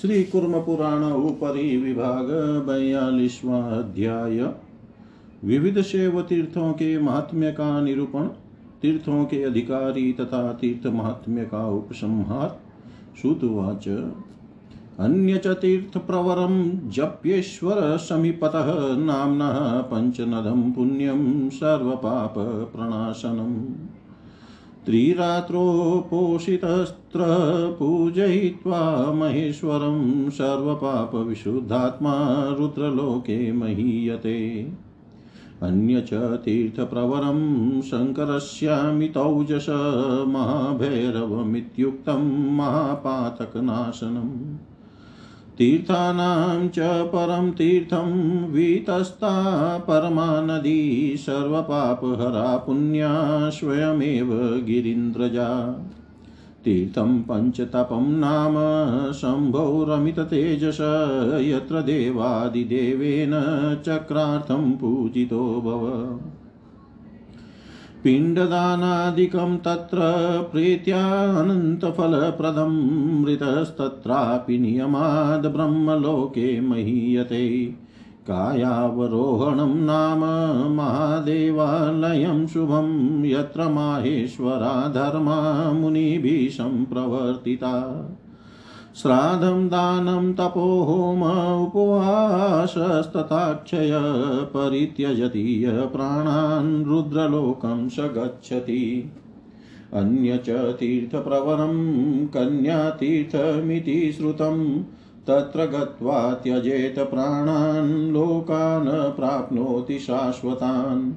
श्री कुर्म पुराण ऊपरी विभाग बयालीसवा अध्याय। विविध शैव तीर्थों के महात्म्य का निरूपण, तीर्थों के अधिकारी तथा तीर्थ महात्म्य का उपसंहार। श्रुतुवाच अन्य च तीर्थप्रवरं जप्येश्वर समीपतः नाम्नः पञ्चनदं पुण्यं सर्वपापप्रणाशनम्। त्रिरात्रोपोषितस्त्र पूजयित्वा महेश्वरं सर्वपापविशुद्धात्मा रुद्रलोके महीयते। अन्य च तीर्थप्रवरं शङ्करस्यामितौजस महाभैरवमित्युक्तं महापातकनाशनम्। तीर्थानां च परं तीर्थं वीतस्ता परमा नदी सर्वपापहरा पुण्या स्वयमेव गिरीन्द्रजा। तीर्थं पञ्चतपं नाम शम्भोरमिततेजस यत्र देवादिदेवेन चक्रार्थं पूजितो भव। पिण्डदानादिकं तत्र प्रीत्यानन्तफलप्रदं मृतस्तत्रापि नियमाद् ब्रह्मलोके महीयते। कायावरोहणं नाम महादेवालयं शुभं, यत्र माहेश्वरा धर्मा मुनिभिः सम्प्रवर्तिता श्राद्धं दानं तपो होम उपवासस्तथाक्षय परित्यजति य प्राणान् रुद्रलोकं स गच्छति। अन्य च तीर्थप्रवरं कन्यातीर्थमिति श्रुतं, तत्र गत्वा त्यजेत प्राणान् लोकान् प्राप्नोति शाश्वतान्।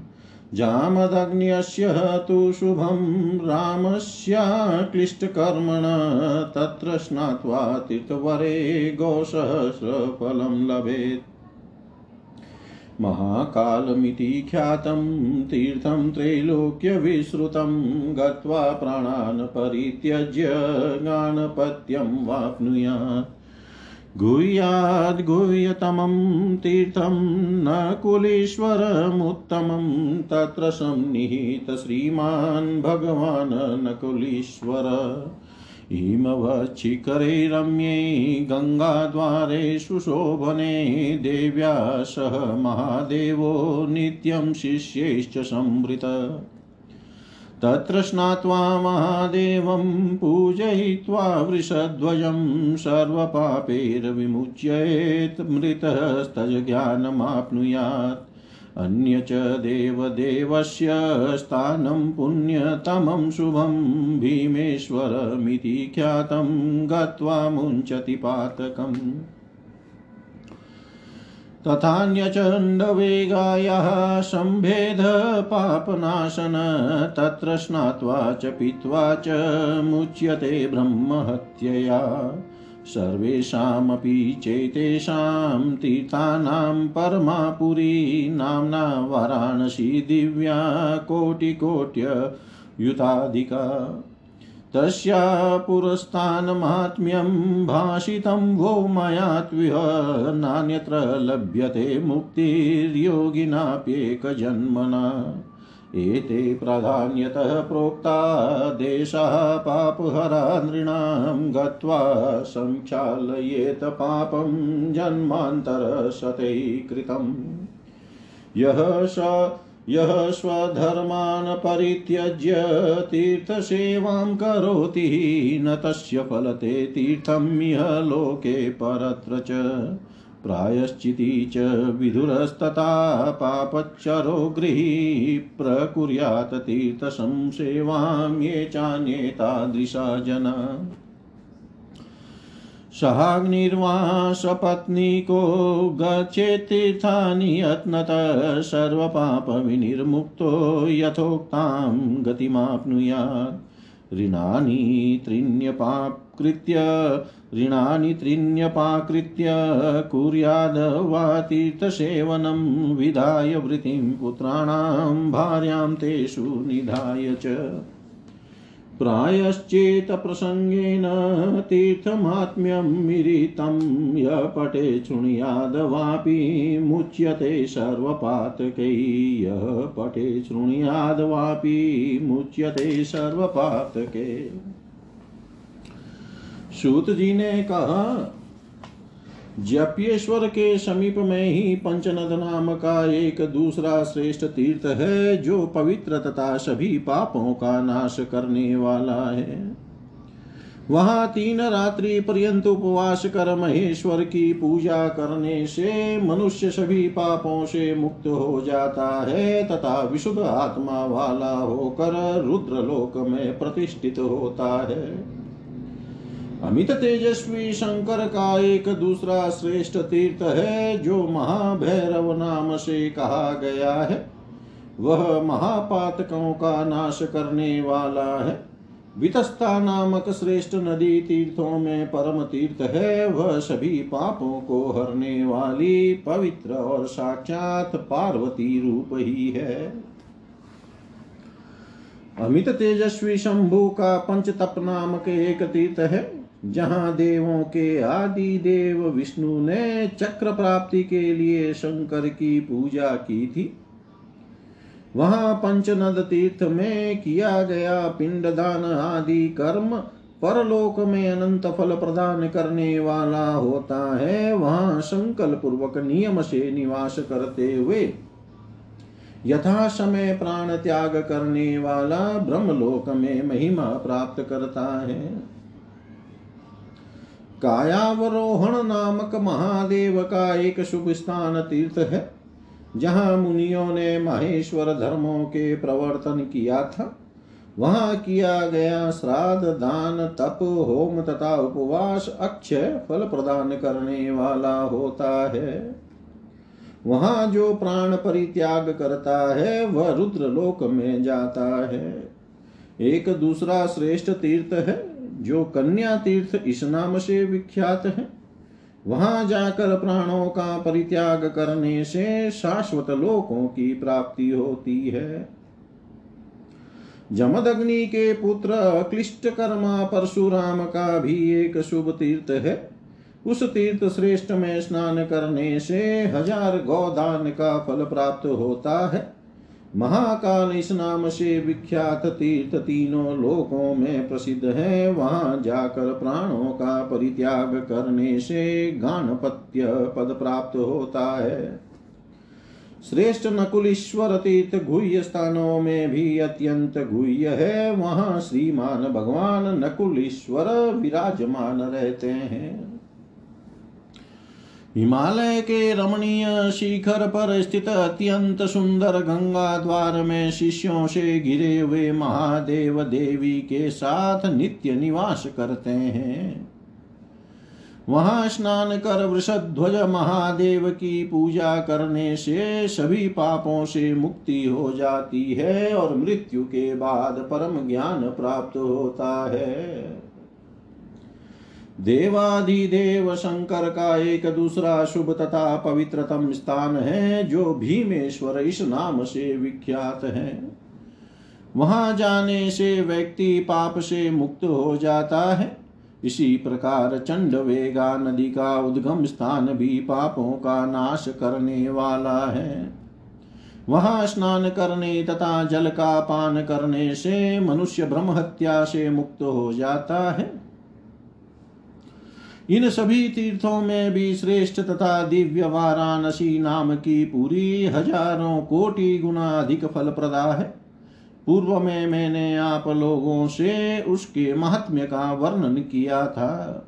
जामदग्न्यस्य तु शुभं रामस्याक्लिष्टकर्मण तत्र स्नात्वा तीर्थवरे गोसहस्रफलं लभेत्। महाकालमिति ख्यातं तीर्थं त्रैलोक्यविश्रुतं गत्वा प्राणान् परित्यज्य गाणपत्यं वाप्नुयात्। गुह्याद्गुह्यतमं तीर्थं न कुलीश्वरमुत्तमं, तत्र संनिहित श्रीमान् भगवान् नकुलीश्वर हिमवच्छिखरे रम्ये गङ्गाद्वारे सुशोभने देव्या सह महादेवो नित्यं शिष्यैश्च संवृत। तत्र स्नात्वा महादेवं पूजयित्वा वृषध्वजं सर्वपापैर्विमुच्येत् मृतस्तज्ज्ञानमाप्नुयात् अन्य च देवदेवस्य स्थानं पुण्यतमं शुभं भीमेश्वरमिति ख्यातं गत्वा मुञ्चति पातकम्। तथान्यचण्डवेगायाः सम्भेदपापनाशन तत्र स्नात्वा च पीत्वा च मुच्यते ब्रह्महत्यया। सर्वेषामपि चेतेषां तीर्थानां परमापुरी, नाम्ना वाराणसी दिव्या कोटिकोट्ययुताधिका तस्या पुरस्तान्माहात्म्यं भाषितं, वो मया त्विह नान्यत्र लभ्यते मुक्तिर्योगिनाप्येकजन्मना। एते प्राधान्यतः प्रोक्ता देशाः पापहरा नृणां गत्वा संक्षालयेत पापं जन्मान्तरशतैः यः स यः स्वधर्मान् परित्यज्य तीर्थसेवां करोति न तस्य फलते तीर्थम् इह लोके परत्र च। प्रायश्चिती च विधुरस्तथा पापच्चरो गृही प्रकुर्यात् तीर्थसंसेवां ये चान्ये जना। सहाग्निर्वा सपत्नीको गच्छेत्तीर्थानि यत्नत सर्वपापविनिर्मुक्तो यथोक्तां गतिमाप्नुयात्। ऋणानि त्रीण्यपाकृत्य ऋणानि त्रीण्यपाकृत्य कुर्याद् वा तीर्थसेवनं विधाय वृत्तिं पुत्राणां भार्यां तेषु निधाय च। प्रायश्चेत्प्रसङ्गेन तीर्थमात्म्यं मिरितं य पटे शृणुयादवापि मुच्यते सर्वपातकै यः पटे शृणुयादवापि मुच्यते सर्वपातके। सूत जी ने कहा जप्येश्वर के समीप में ही पंचनद नाम का एक दूसरा श्रेष्ठ तीर्थ है, जो पवित्र तथा सभी पापों का नाश करने वाला है। वहाँ तीन रात्रि पर्यंत उपवास कर महेश्वर की पूजा करने से मनुष्य सभी पापों से मुक्त हो जाता है, तथा विशुद्ध आत्मा वाला होकर रुद्रलोक में प्रतिष्ठित होता है। अमित तेजस्वी शंकर का एक दूसरा श्रेष्ठ तीर्थ है, जो महाभैरव नाम से कहा गया है। वह महापातकों का नाश करने वाला है। वितस्ता नामक श्रेष्ठ नदी तीर्थों में परम तीर्थ है। वह सभी पापों को हरने वाली पवित्र और साक्षात पार्वती रूप ही है। अमित तेजस्वी शंभु का पंच तप नामक एक तीर्थ है। जहाँ देवों के आदि देव विष्णु ने चक्र प्राप्ति के लिए शंकर की पूजा की थी। वहाँ पंचनद तीर्थ में किया गया पिंडदान आदि कर्म परलोक में अनंत फल प्रदान करने वाला होता है, वहाँ संकल्प पूर्वक नियम से निवास करते हुए। यथा समय प्राण त्याग करने वाला ब्रह्मलोक में महिमा प्राप्त करता है। कायावरोहण नामक महादेव का एक शुभ स्थान तीर्थ है, जहाँ मुनियों ने माहेश्वर धर्मों के प्रवर्तन किया था। वहाँ किया गया श्राद्ध, दान, तप, होम तथा उपवास अक्षय फल प्रदान करने वाला होता है। वहाँ जो प्राण परित्याग करता है, वह रुद्र लोक में जाता है। एक दूसरा श्रेष्ठ तीर्थ है जो कन्या तीर्थ इस नाम से विख्यात है, वहाँ जाकर प्राणों का परित्याग करने से शाश्वत लोकों की प्राप्ति होती है। जमदग्नि के पुत्र क्लिष्ट कर्मा परशुराम का भी एक शुभ तीर्थ है। उस तीर्थ श्रेष्ठ में स्नान करने से हज़ार गौदान का फल प्राप्त होता है। महाकाल इस नाम से विख्यात तीर्थ तीनों लोकों में प्रसिद्ध है। वहाँ जाकर प्राणों का परित्याग करने से गाणपत्य पद प्राप्त होता है। श्रेष्ठ नकुलेश्वर तीर्थ गुह्य स्थानों में भी अत्यंत गुह्य है। वहाँ श्रीमान भगवान नकुलेश्वर विराजमान रहते हैं। हिमालय के रमणीय शिखर पर स्थित अत्यंत सुंदर गंगा द्वार में शिष्यों से घिरे हुए महादेव देवी के साथ नित्य निवास करते हैं। वहाँ स्नान कर वृषध्वज महादेव की पूजा करने से सभी पापों से मुक्ति हो जाती है और मृत्यु के बाद परम ज्ञान प्राप्त होता है। देवाधिदेव शंकर का एक दूसरा शुभ तथा पवित्रतम स्थान है, जो भीमेश्वर इस नाम से विख्यात है। वहाँ जाने से व्यक्ति पाप से मुक्त हो जाता है। इसी प्रकार चंड वेगा नदी का उद्गम स्थान भी पापों का नाश करने वाला है। वहाँ स्नान करने तथा जल का पान करने से मनुष्य ब्रह्म हत्या से मुक्त हो जाता है। इन सभी तीर्थों में भी श्रेष्ठ तथा दिव्य वाराणसी नाम की पूरी हज़ारों कोटि गुना अधिक फल प्रदा है। पूर्व में मैंने आप लोगों से उसके महात्म्य का वर्णन किया था।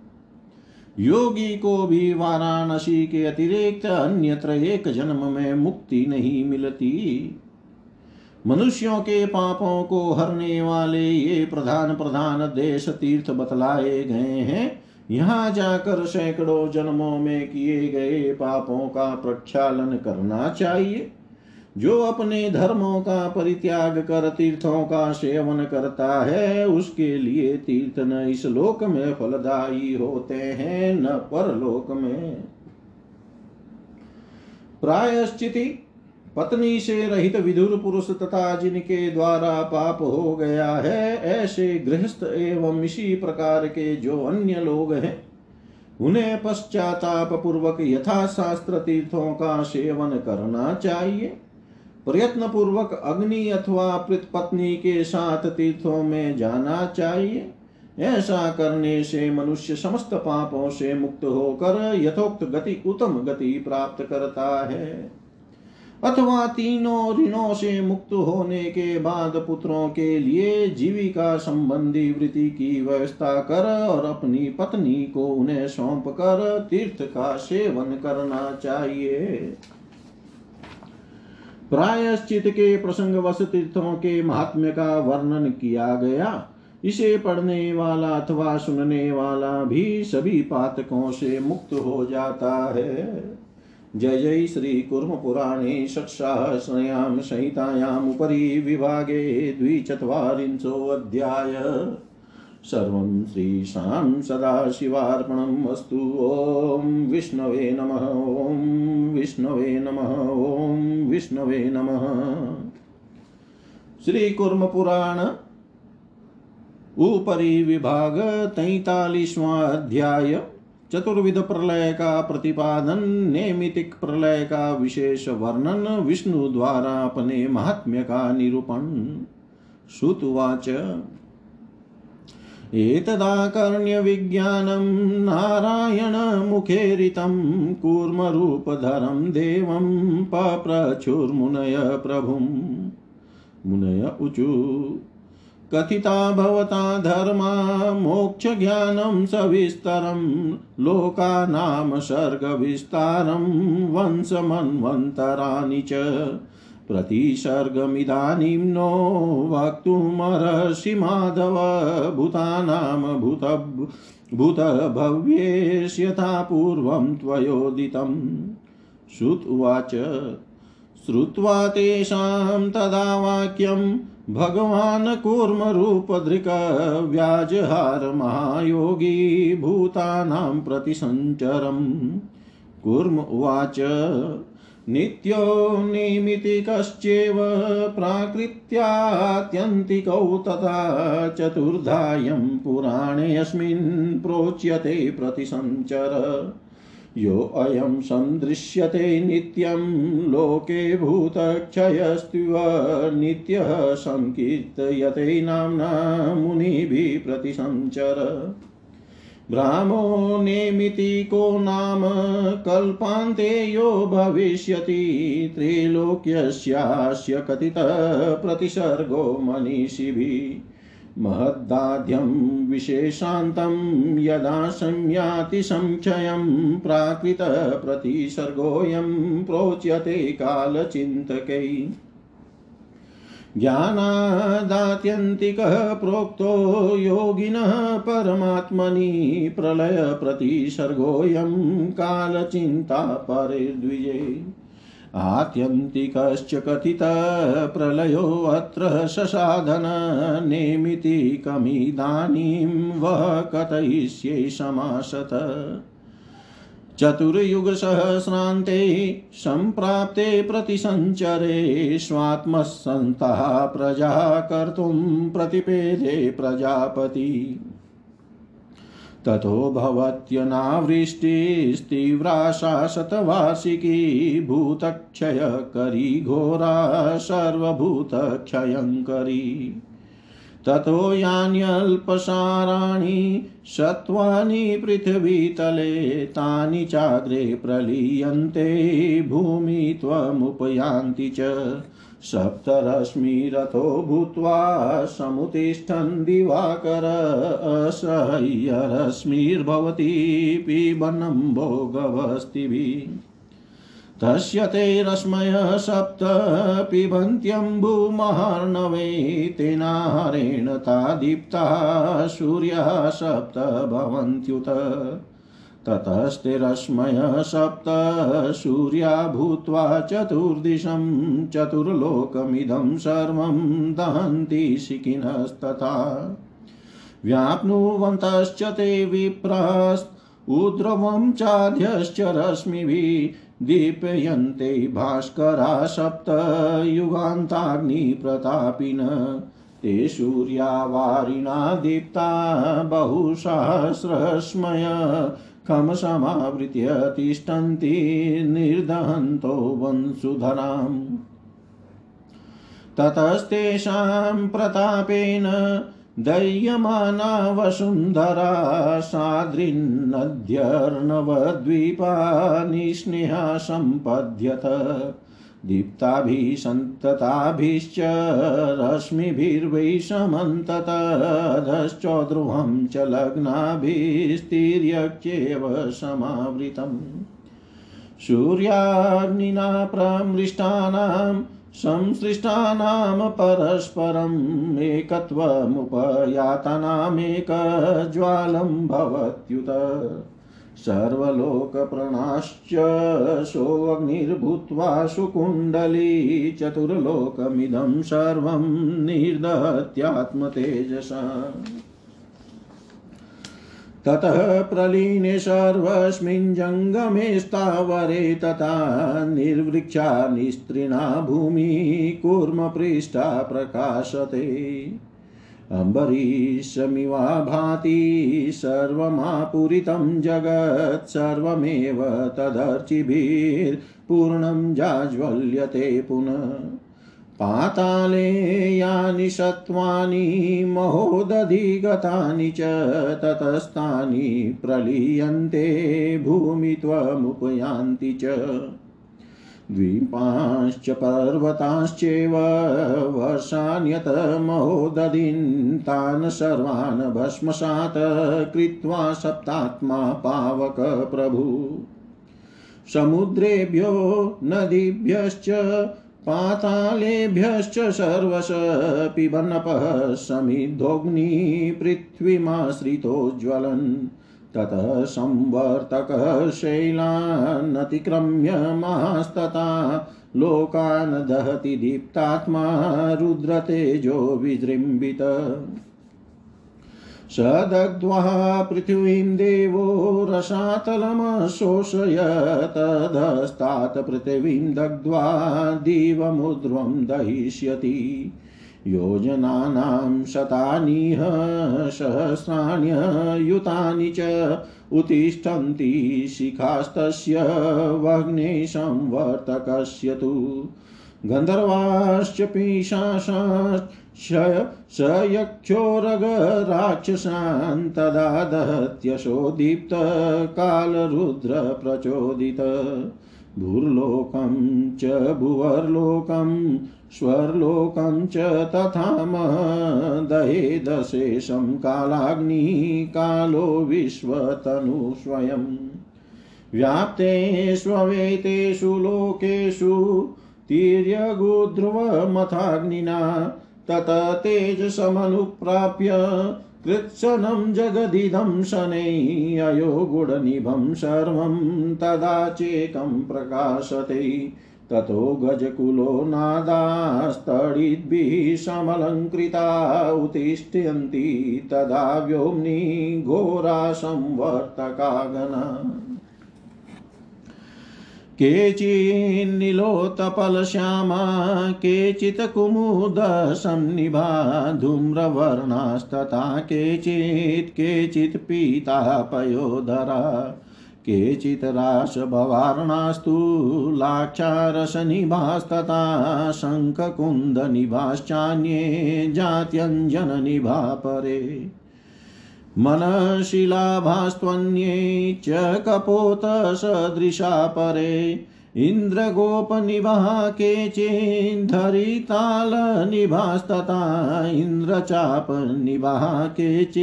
योगी को भी वाराणसी के अतिरिक्त अन्यत्र एक जन्म में मुक्ति नहीं मिलती। मनुष्यों के पापों को हरने वाले ये प्रधान प्रधान देश तीर्थ बतलाए गए हैं। यहाँ जाकर सैकड़ों जन्मों में किए गए पापों का प्रक्षालन करना चाहिए। जो अपने धर्मों का परित्याग कर तीर्थों का सेवन करता है, उसके लिए तीर्थ न इस लोक में फलदायी होते हैं, न परलोक में। प्रायश्चिति पत्नी से रहित विधुर पुरुष तथा जिनके द्वारा पाप हो गया है, ऐसे गृहस्थ एवं इसी प्रकार के जो अन्य लोग हैं, उन्हें पश्चाताप पूर्वक यथा शास्त्र तीर्थों का सेवन करना चाहिए। प्रयत्न पूर्वक अग्नि अथवा पत्नी के साथ तीर्थों में जाना चाहिए। ऐसा करने से मनुष्य समस्त पापों से मुक्त होकर यथोक्त गति, उत्तम गति प्राप्त करता है। अथवा तीनों ऋणों से मुक्त होने के बाद पुत्रों के लिए जीविका संबंधी वृत्ति की व्यवस्था कर और अपनी पत्नी को उन्हें सौंप कर तीर्थ का सेवन करना चाहिए। प्रायश्चित के प्रसंग वश तीर्थों के महात्म्य का वर्णन किया गया। इसे पढ़ने वाला अथवा सुनने वाला भी सभी पातकों से मुक्त हो जाता है। जय जय श्रीकुर्मपुराणे षट्सहस्रयां संहितायामुपरि विभागे द्विचत्वारिंशोऽध्याय। सर्वं श्रीशां सदाशिवार्पणम् अस्तु। ॐ विष्णवे नमः। ॐ विष्णवे नमः। ॐ विष्णवे नमः। श्रीकुर्मपुराण ऊपरी विभाग तैतालीसवां अध्याय। चतुर्विध प्रलय का प्रतिपादन नेमितिक प्रलय का विशेष वर्णन विष्णु द्वारा अपने महात्म्य का निरूपण श्रुतुवाच। एतदाकर्ण्यविज्ञानं नारायणमुखेरितं, कूर्मरूपधरं देवं पप्रचुर्मुनय प्रभुं। मुनय ऊचु कथिता भवता धर्मा, मोक्षज्ञानं सविस्तरं लोकानां सर्गविस्तारं, वंशमन्वन्तराणि च। प्रतिसर्गमिदानीं नो वक्तुमर्हसि माधव भूतानां भूत भूतभव्येष्यथा पूर्वं त्वयोदितं। श्रुत उवाच श्रुत्वा तेषां तदा वाक्यं भगवान् कूर्मरूपधृक व्याजहार महायोगी भूतानां प्रतिसञ्चरम्। कूर्म उवाच, नित्यो निमितिकश्चेव प्राकृत्यात्यन्तिकौ तथा चतुर्धायं पुराणेऽस्मिन् प्रोच्यते प्रतिसञ्चर। यो अयं सन्दृश्यते नित्यं लोके भूतक्षयस्त्व नित्यः सङ्कीर्तयते नाम्ना मुनिभिः प्रतिसञ्चर। भ्रामो नेमितिको नाम कल्पान्ते यो भविष्यति। त्रैलोक्यस्यास्य कथितः प्रतिसर्गो मनीषिभिः। महदाद्यं विशेषान्तं यदा संयाति संक्षयं प्राकृतप्रतिसर्गोऽयं प्रोच्यते कालचिन्तकै। ज्ञानादात्यन्तिकः प्रोक्तो योगिनः परमात्मनि प्रलयप्रतिसर्गोऽयं कालचिन्ता परिद्विजे आत्यन्तिकश्च कथितः प्रलयोऽत्र ससाधन नेमितिकमिदानीं वः कथयिष्ये समासत। चतुर्युगसहस्रान्ते सम्प्राप्ते प्रतिसञ्चरे स्वात्मसन्तः प्रजा कर्तुं प्रतिपेदे प्रजापति। ततो भवत्यनावृष्टिस्तीव्रा शासतवार्षिकी भूतक्षयकरी घोरा सर्वभूतक्षयङ्करी ततो यान्यल्पसाराणि सत्त्वानि पृथिवीतले तानि चाग्रे प्रलीयन्ते, भूमि त्वमुपयान्ति च। सप्तरश्मिरथो भूत्वा समुतिष्ठन् दिवाकर असह्यरश्मिर्भवति पिबनं भोगवस्तिभिः। तस्य ते रश्मयः सप्त पिबन्त्यम्बुमहार्णवे तेनाहारेण ता दीप्ताः सूर्यः सप्त भवन्त्युत ततस्ते रश्मयः सप्त सूर्या भूत्वा चतुर्दिशं चतुर्लोकमिदं सर्वं दहन्ति शिखिनस्तथा व्याप्नुवन्तश्च ते विप्रास्त ऊर्ध्वं चाध्यश्च रश्मिभिः दीपयन्ते भास्करा सप्त युगान्ताग्निप्रतापिन ते सूर्यावारिणा दीप्ता बहुसहस्रस्मय खमसमावृत्य तिष्ठन्ति निर्दहन्तो वंशुधराम्। ततस्तेषां प्रतापेन दह्यमाना वसुन्धरा सादृन्नद्यर्णवद्वीपा निस्नेहा सम्पद्यत दीप्ताभिः सन्तताभिश्च रश्मिभिर्वै समन्ततधश्चौद्रुवं च लग्नाभिस्तिर्यक्चेव समावृतम्। सूर्याग्निना प्रमृष्टानां संसृष्टानां परस्परम् एकत्वमुपयातनामेकज्वालं भवत्युत। सर्वलोकप्रणाश्च सोऽग्निर्भूत्वा सुकुण्डली चतुर्लोकमिदं सर्वं निर्दहत्यात्मतेजसा। ततः प्रलीने सर्वस्मिन् जङ्गमे स्थावरे तथा निर्वृक्षा निस्त्रिणा भूमिः कूर्मपृष्ठा प्रकाशते। अम्बरीशमिवा भाति सर्वमापुरितं जगत् सर्वमेव तदर्चिभिर्पूर्णं जाज्वल्यते पुनः। पाताले यानि सत्त्वानि महोदधिगतानि च ततस्तानि प्रलीयन्ते भूमित्वमुपयान्ति च द्वीपाश्च पर्वताश्चैव वर्षाण्यत महोदधीन् तान् सर्वान् भस्मसात् कृत्वा सप्तात्मा पावक प्रभु। समुद्रेभ्यो नदीभ्यश्च पातालेभ्यश्च सर्वश पिबन्नपः समिद्धोऽग्नि पृथ्वीमाश्रितोज्ज्वलन् ततः संवर्तकः शैलानतिक्रम्य मास्तता। लोकान् दहति दीप्तात्मा रुद्रतेजो विजृम्बित स दग्ध्वा पृथिवीं देवो रसातलमशोषयतदस्तात् पृथिवीं दग्ध्वा दिवमुद्रं दहिष्यति। योजनानां शतानिह सहस्राण्ययुतानि च उत्तिष्ठन्ति शिखास्तस्य वह्ने संवर्तकस्य तु। गन्धर्वाश्च पिशाशाश्च स यक्षोरगराक्षसान् तदा दहत्यशो दीप्तकालरुद्रप्रचोदित। भूर्लोकं च भुवर्लोकं स्वर्लोकं च तथा दहेदशेषं कालाग्निः कालो विश्वतनु स्वयं। व्याप्तेष्वेतेषु लोकेषु तिर्यगुध्रुवमथाग्निना तत तेजसमनुप्राप्य कृत्सनं जगदिदं शनै अयो गुडनिभं सर्वं तदा चेकं प्रकाशते। ततो गजकुलो नादास्तडिद्भिः समलङ्कृता उत्तिष्ठन्ति तदा व्योम्नि घोरा संवर्तकागना केचिन्निलोतपलश्यामा केचित् कुमुदसन्निभा धूम्रवर्णास्तथा केचित् केचित् पीता पयोधरा केचित् रासभवार्णास्तु लाक्षारसनिभास्तथा शङ्खकुन्दनिभाश्चान्ये जात्यञ्जननिभा परे मनशिलाभास्त्वन्ये च कपोतसदृशा परे इन्द्रगोपनिभः केचिद्धरितालनिभास्तथा इन्द्रचापनिभः केचिदुतिष्ठन्ति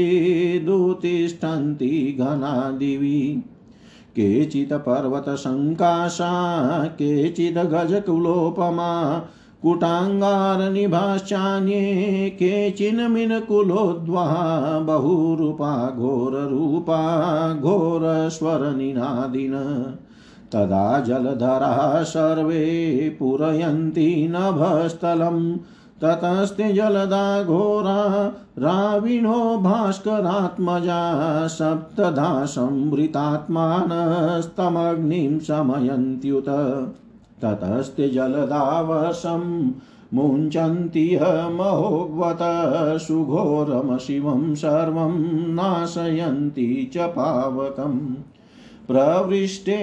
घना दिवि केचित् पर्वतसङ्काशा केचिद्गजकुलोपमा कुटाङ्गारनिभाश्चान्ये केचिन्मिनकुलोद्वा बहुरूपा घोररूपा घोरस्वरनिनादिन। तदा जलधराः सर्वे पूरयन्ति नभस्थलं ततस्ते जलदा घोरा, राविणो भास्करात्मजा, सप्तधा संवृतात्मानस्तमग्निं शमयन्त्युत। ततस्ते जलदावशं मुञ्चन्ति महोग्वत, सुघोरमशिवं सर्वं नाशयन्ति च पावकम्। प्रवृष्टे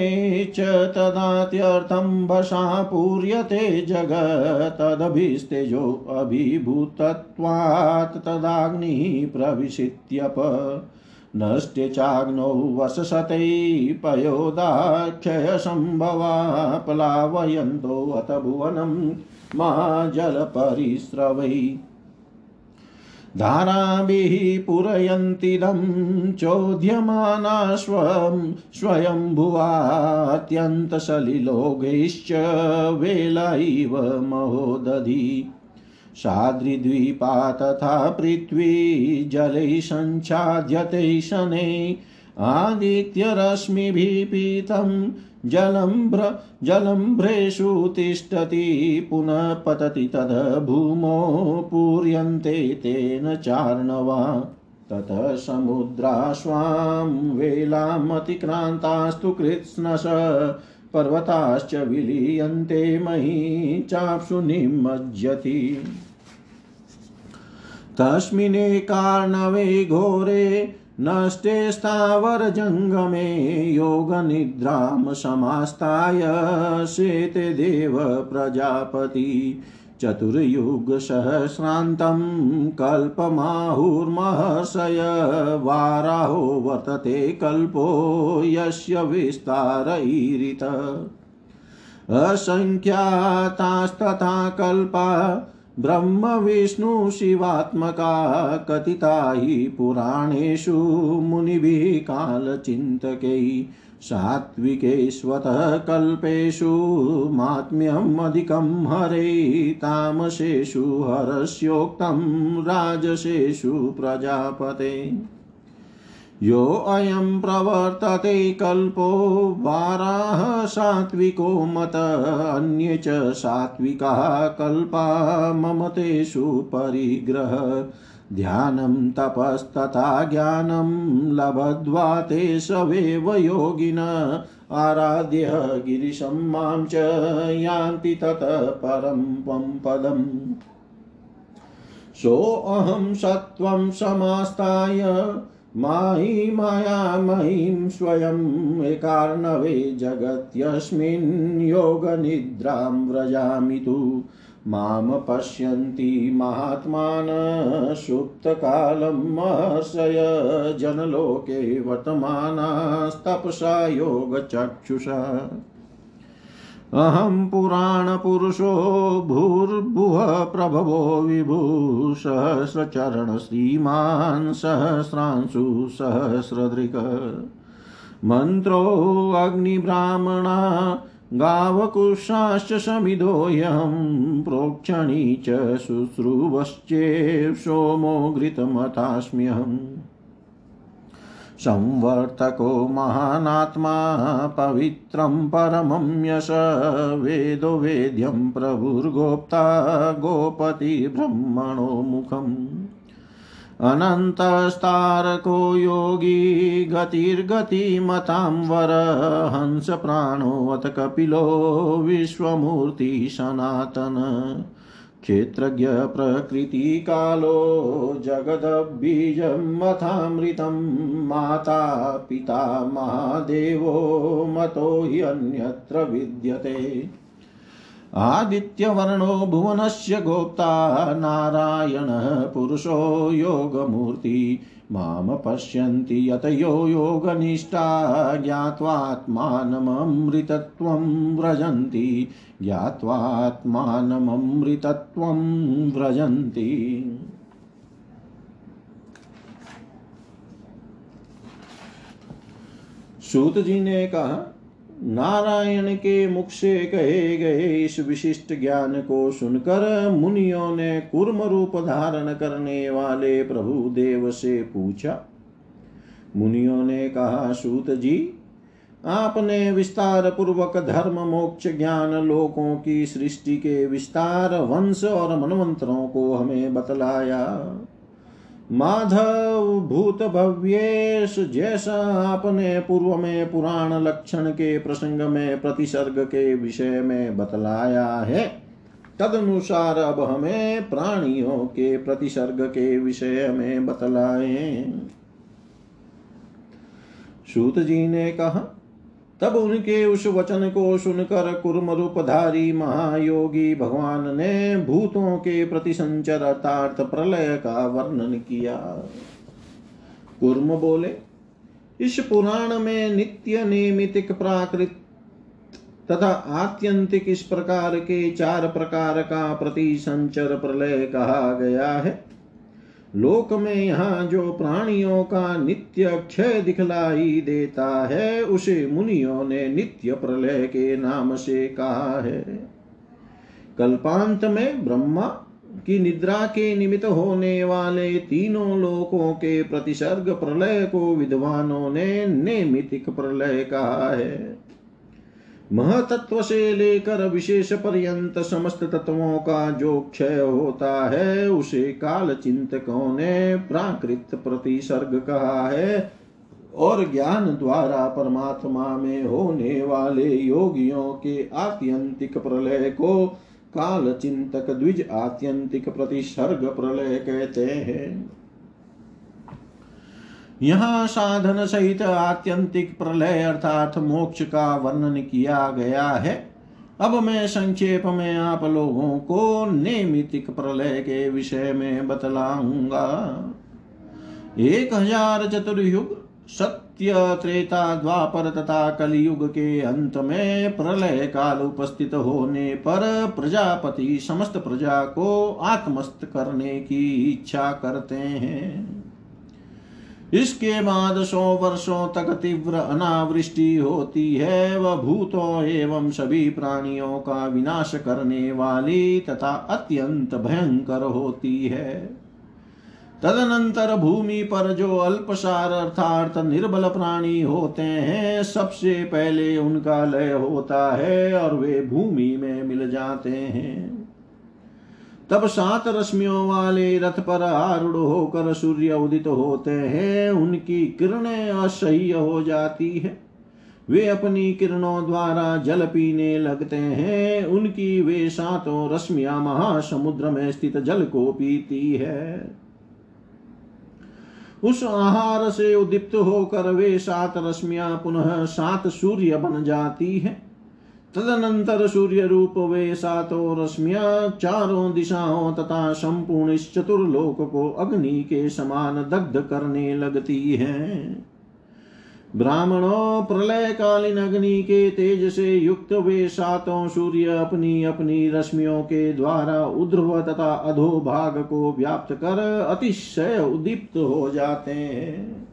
च तदात्यर्थं वशा पूर्यते जगत्तदभिस्तेजोऽभिभूतत्वात् तदाग्निः प्रविशित्यप। नष्टे चाग्नौ वससतै पयोदाक्षयसम्भवा प्लावयन्तोऽथ भुवनं महाजलपरिस्रवै धाराभिः पुरयन्तिदं चोद्यमाना स्वं स्वयंभुवात्यन्तसलिलोगैश्च वेला इव महोदधि। साद्रिद्वीपा तथा पृथ्वी जलैः सञ्चाद्यते शनै। आदित्यरश्मिभिः पीतं जलम्भ्र जलम्भ्रेषु तिष्ठति, पुनः पतति तद् भूमौ पूर्यन्ते तेन चार्णवा। ततः समुद्राश्वां वेलामतिक्रान्तास्तु कृत्स्नश, पर्वताश्च विलीयन्ते मही चाप्सु निमज्जति। तस्मिन् कार्णवे घोरे नष्टे स्थावरजङ्गमे योगनिद्रां समास्ताय शेते देव प्रजापति। चतुर्युगसहस्रान्तं कल्पमाहुर्महर्षय वाराहो वर्तते कल्पो यस्य विस्तारैरित। असङ्ख्यातास्तथा कल्पा ब्रह्मविष्णुशिवात्मका कथिता हि पुराणेषु मुनिभिः कालचिन्तकैः सात्विकेष्वतः कल्पेषु मात्म्यमधिकं हरे तामसेषु हरस्योक्तं राजसेषु प्रजापते। योऽयं प्रवर्तते कल्पो वाराः सात्विको मत, अन्ये च सात्विकाः कल्पा मम तेषु परिग्रह। ध्यानं तपस्तथा ज्ञानं लभद्वा ते सवेव योगिन। आराध्य गिरिशं माँ च यान्ति ततः परं पदम्। सोऽहं सत्त्वं समास्ताय मायि मायामयीं स्वयम् एकार्णवे जगत्यस्मिन् योगनिद्रां व्रजामि तु। माँ पश्यन्ति महात्मान सुप्तकालं महर्षय जनलोके वर्तमानास्तपसा योगचक्षुषा। अहं पुराणपुरुषो भूर्भुवः प्रभवो विभु सहस्रचरण श्रीमान् सहस्रांशु सहस्रदृक्। मन्त्रोऽग्निब्राह्मणा गावकुशाश्च समिधोऽयं प्रोक्षणी च शुश्रूवश्चेव सोमो घृतमथास्म्यहम्। संवर्तको महानात्मा पवित्रं परमं यश, वेदो वेद्यं प्रभुर्गोप्ता गोपतिब्रह्मणो मुखम्। अनन्तस्तारको योगी गतिर्गतिमतां वर, हंसप्राणोऽथ कपिलो विश्वमूर्ति सनातन। क्षेत्रज्ञ प्रकृतिकालो जगदबीजमथामृतं माता पिता महादेवो मतो ह्यन्यत्र विद्यते। आदित्यवर्णो भुवनस्य गोप्ता नारायणः पुरुषो योगमूर्ति माँ पश्यन्ति यतयो योगनिष्ठा ज्ञात्वात्मानमृतत्वं व्रजन्ति। ज्ञात्वात्मानमृतत्वं व्रजन्ति। सूत जी ने कहा नारायण के मुख से कहे गए इस विशिष्ट ज्ञान को सुनकर मुनियों ने कुर्म रूप धारण करने वाले प्रभु देव से पूछा। मुनियों ने कहा, सूत जी, आपने विस्तार पूर्वक धर्म मोक्ष ज्ञान लोकों की सृष्टि के विस्तार, वंश और मनमंत्रों को हमें बतलाया। माधव भूत भव्येश जैसा आपने पूर्व में पुराण लक्षण के प्रसंग में प्रतिसर्ग के विषय में बतलाया है, तदनुसार अब हमें प्राणियों के प्रतिसर्ग के विषय में बतलाए। सूत जी ने कहा तब उनके उस वचन को सुनकर कुर्म रूपधारी महायोगी भगवान ने भूतों के प्रति संचर अर्थात प्रलय का वर्णन किया। कुर्म बोले, इस पुराण में नित्य नियमित प्राकृत तथा आत्यंतिक इस प्रकार के चार प्रकार का प्रति संचर प्रलय कहा गया है। लोक में यहाँ जो प्राणियों का नित्य क्षय दिखलाई देता है, उसे मुनियों ने नित्य प्रलय के नाम से कहा है। कल्पांत में ब्रह्मा की निद्रा के निमित्त होने वाले तीनों लोकों के प्रतिसर्ग प्रलय को विद्वानों ने नेमितिक प्रलय कहा है। महतत्व से लेकर विशेष पर्यंत समस्त तत्वों का जो क्षय होता है, उसे काल चिंतकों ने प्राकृत प्रतिसर्ग कहा है। और ज्ञान द्वारा परमात्मा में होने वाले योगियों के आत्यंतिक प्रलय को काल चिंतक द्विज आत्यंतिक प्रतिसर्ग प्रलय कहते हैं। यहाँ साधन सहित आत्यंतिक प्रलय अर्थात मोक्ष का वर्णन किया गया है। अब मैं संक्षेप में आप लोगों को नेमितिक प्रलय के विषय में बतलाऊँगा। एक हज़ार चतुर्युग, सत्य, त्रेता, द्वापर तथा कलयुग के अंत में प्रलय काल उपस्थित होने पर प्रजापति समस्त प्रजा को आत्मस्त करने की इच्छा करते हैं। इसके बाद सौ वर्षों तक तीव्र अनावृष्टि होती है, वह भूतों एवं सभी प्राणियों का विनाश करने वाली तथा अत्यंत भयंकर होती है। तदनंतर भूमि पर जो अल्पसार अर्थात निर्बल प्राणी होते हैं, सबसे पहले उनका लय होता है और वे भूमि में मिल जाते हैं। तब सात रश्मियों वाले रथ पर आरूढ़ होकर सूर्य उदित होते हैं। उनकी किरणें असह्य हो जाती है। वे अपनी किरणों द्वारा जल पीने लगते हैं। उनकी वे सातों रश्मियाँ महासमुद्र में स्थित जल को पीती है। उस आहार से उदीप्त होकर वे सात रश्मियाँ पुनः सात सूर्य बन जाती है। तदनंतर सूर्य रूप वे सातों रश्मिया चारों दिशाओं तथा संपूर्ण इस चतुर्लोक को अग्नि के समान दग्ध करने लगती हैं। ब्राह्मणों प्रलय कालीन अग्नि के तेज से युक्त वे सातों सूर्य अपनी अपनी रश्मियों के द्वारा उध्रव तथा अधोभाग को व्याप्त कर अतिशय उदीप्त हो जाते हैं।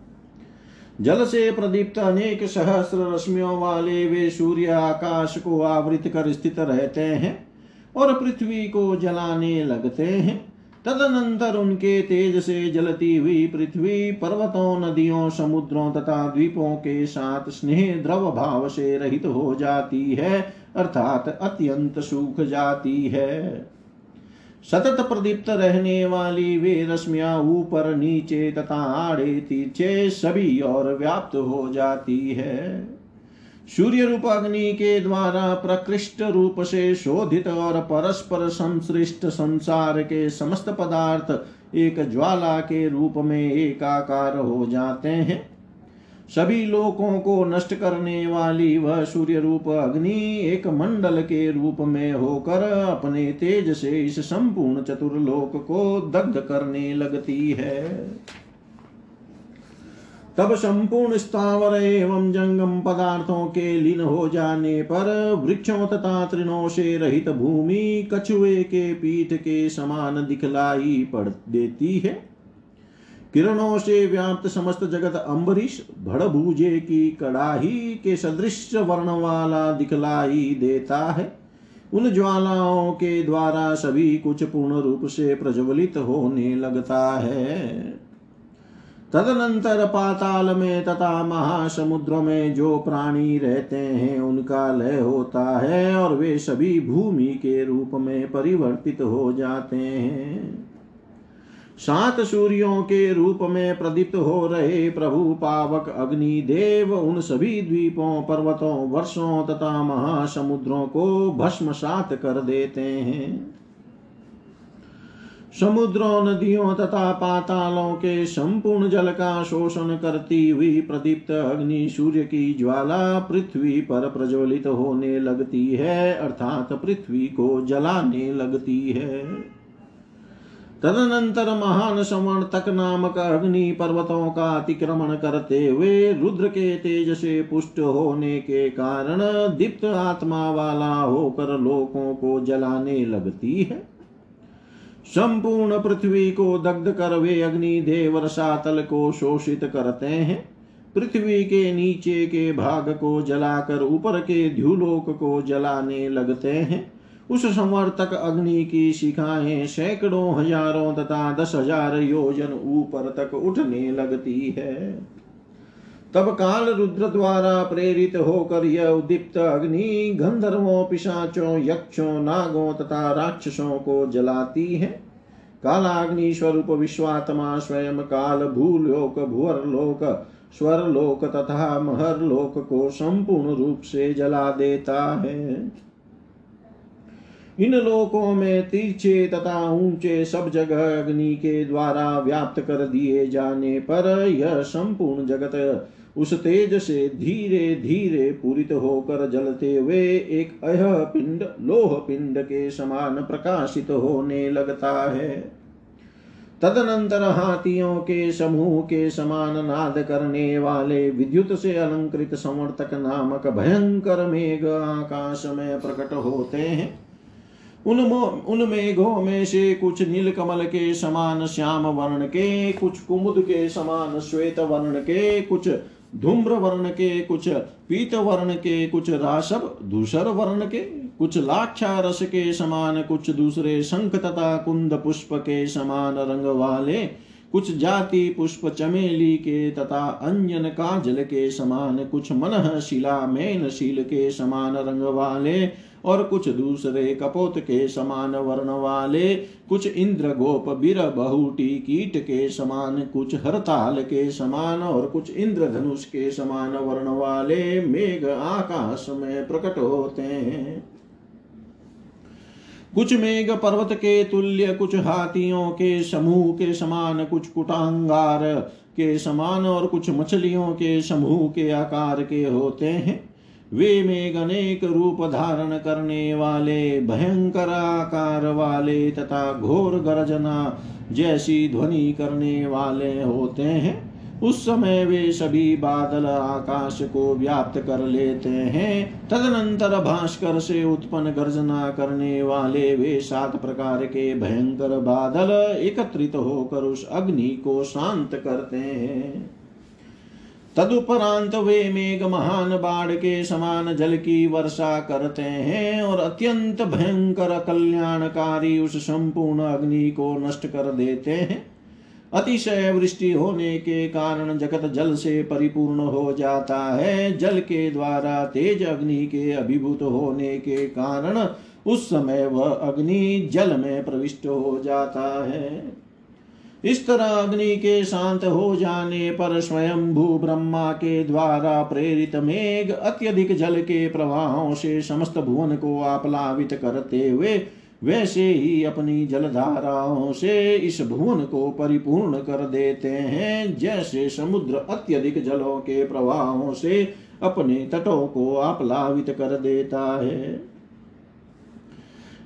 जल से प्रदीप्त अनेक सहस्र रश्मियों वाले वे सूर्य आकाश को आवृत कर स्थित रहते हैं और पृथ्वी को जलाने लगते हैं। तदनंतर उनके तेज से जलती हुई पृथ्वी पर्वतों, नदियों, समुद्रों तथा द्वीपों के साथ स्नेह द्रव भाव से रहित हो जाती है, अर्थात अत्यंत सूख जाती है। सतत प्रदीप्त रहने वाली वे रश्मियाँ ऊपर नीचे तथा आड़े तीचे सभी और व्याप्त हो जाती है। सूर्य रूप अग्नि के द्वारा प्रकृष्ट रूप से शोधित और परस्पर संश्रिष्ट संसार के समस्त पदार्थ एक ज्वाला के रूप में एकाकार हो जाते हैं। सभी लोकों को नष्ट करने वाली वह सूर्य रूप अग्नि एक मंडल के रूप में होकर अपने तेज से इस संपूर्ण चतुर्लोक को दग्ध करने लगती है। तब संपूर्ण स्थावर एवं जंगम पदार्थों के लीन हो जाने पर वृक्षों तथा तृणों से रहित भूमि कछुए के पीठ के समान दिखलाई पड़ देती है। किरणों से व्याप्त समस्त जगत अम्बरीश भड़भूजे की कड़ाही के सदृश वर्ण वाला दिखलाई देता है। उन ज्वालाओं के द्वारा सभी कुछ पूर्ण रूप से प्रज्वलित होने लगता है। तदनंतर पाताल में तथा महासमुद्र में जो प्राणी रहते हैं, उनका लय होता है और वे सभी भूमि के रूप में परिवर्तित हो जाते हैं। सात सूर्यों के रूप में प्रदीप्त हो रहे प्रभु पावक अग्नि देव उन सभी द्वीपों, पर्वतों, वर्षों तथा महासमुद्रों को भस्म सात कर देते हैं। समुद्रों, नदियों तथा पातालों के संपूर्ण जल का शोषण करती हुई प्रदीप्त अग्नि सूर्य की ज्वाला पृथ्वी पर प्रज्वलित होने लगती है, अर्थात पृथ्वी को जलाने लगती है। तदनंतर महान संवर्तक नामक अग्नि पर्वतों का अतिक्रमण करते हुए रुद्र के तेज से पुष्ट होने के कारण दीप्त आत्मा वाला होकर लोकों को जलाने लगती है। संपूर्ण पृथ्वी को दग्ध कर वे अग्नि देव रसातल को शोषित करते हैं। पृथ्वी के नीचे के भाग को जलाकर ऊपर के ध्युलोक को जलाने लगते हैं। उस संवर्तक अग्नि की शिखाएँ सैकड़ों हज़ारों तथा दस हज़ार योजन ऊपर तक उठने लगती है। तब काल रुद्र द्वारा प्रेरित होकर यह उदीप्त अग्नि गंधर्वों, पिशाचों, यक्षों, नागों तथा राक्षसों को जलाती है। कालाग्नि स्वरूप विश्वात्मा स्वयं काल भूलोक भुवर लोक स्वर लोक तथा महर लोक को संपूर्ण रूप से जला देता है। इन लोकों में तीर्चे तथा ऊँचे सब जगह अग्नि के द्वारा व्याप्त कर दिए जाने पर यह संपूर्ण जगत उस तेज से धीरे धीरे पूरित होकर जलते हुए एक अह पिंड लोह पिंड के समान प्रकाशित होने लगता है। तदनंतर हाथियों के समूह के समान नाद करने वाले विद्युत से अलंकृत संवर्तक नामक भयंकर मेघ आकाश में प्रकट होते हैं। उन उन में से कुछ नील कमल के समान श्याम वर्ण के, कुछ कुमुद के समान श्वेत वर्ण के, कुछ धूम्र वर्ण के, कुछ पीत वर्ण के, कुछ रासव, धूसर वर्ण के, कुछ लाक्षा रस के समान, कुछ दूसरे शंख तथा कुंद पुष्प के समान रंग वाले, कुछ जाति पुष्प चमेली के तथा अंजन काजल के समान, कुछ मन शिला मेन शील के समान रंग वाले और कुछ दूसरे कपोत के समान वर्ण वाले, कुछ इंद्र गोप बीर बहुटी कीट के समान, कुछ हरताल के समान और कुछ इंद्र धनुष के समान वर्ण वाले मेघ आकाश में प्रकट होते हैं। कुछ मेघ पर्वत के तुल्य, कुछ हाथियों के समूह के समान, कुछ कुटांगार के समान और कुछ मछलियों के समूह के आकार के होते हैं। वे मेघ अनेक रूप धारण करने वाले भयंकर आकार वाले तथा घोर गर्जना जैसी ध्वनि करने वाले होते हैं। उस समय वे सभी बादल आकाश को व्याप्त कर लेते हैं। तदनंतर भास्कर से उत्पन्न गर्जना करने वाले वे सात प्रकार के भयंकर बादल एकत्रित होकर उस अग्नि को शांत करते हैं। तदुपरांत वे मेघ महान बाढ़ के समान जल की वर्षा करते हैं और अत्यंत भयंकर कल्याणकारी उस संपूर्ण अग्नि को नष्ट कर देते हैं। अतिशय वृष्टि होने के कारण जगत जल से परिपूर्ण हो जाता है। जल के द्वारा तेज अग्नि के अभिभूत होने के कारण उस समय वह अग्नि जल में प्रविष्ट हो जाता है। इस तरह अग्नि के शांत हो जाने पर स्वयं भू ब्रह्मा के द्वारा प्रेरित मेघ अत्यधिक जल के प्रवाहों से समस्त भुवन को आप्लावित करते हुए वैसे ही अपनी जलधाराओं से इस भुवन को परिपूर्ण कर देते हैं, जैसे समुद्र अत्यधिक जलों के प्रवाहों से अपने तटों को आप्लावित कर देता है।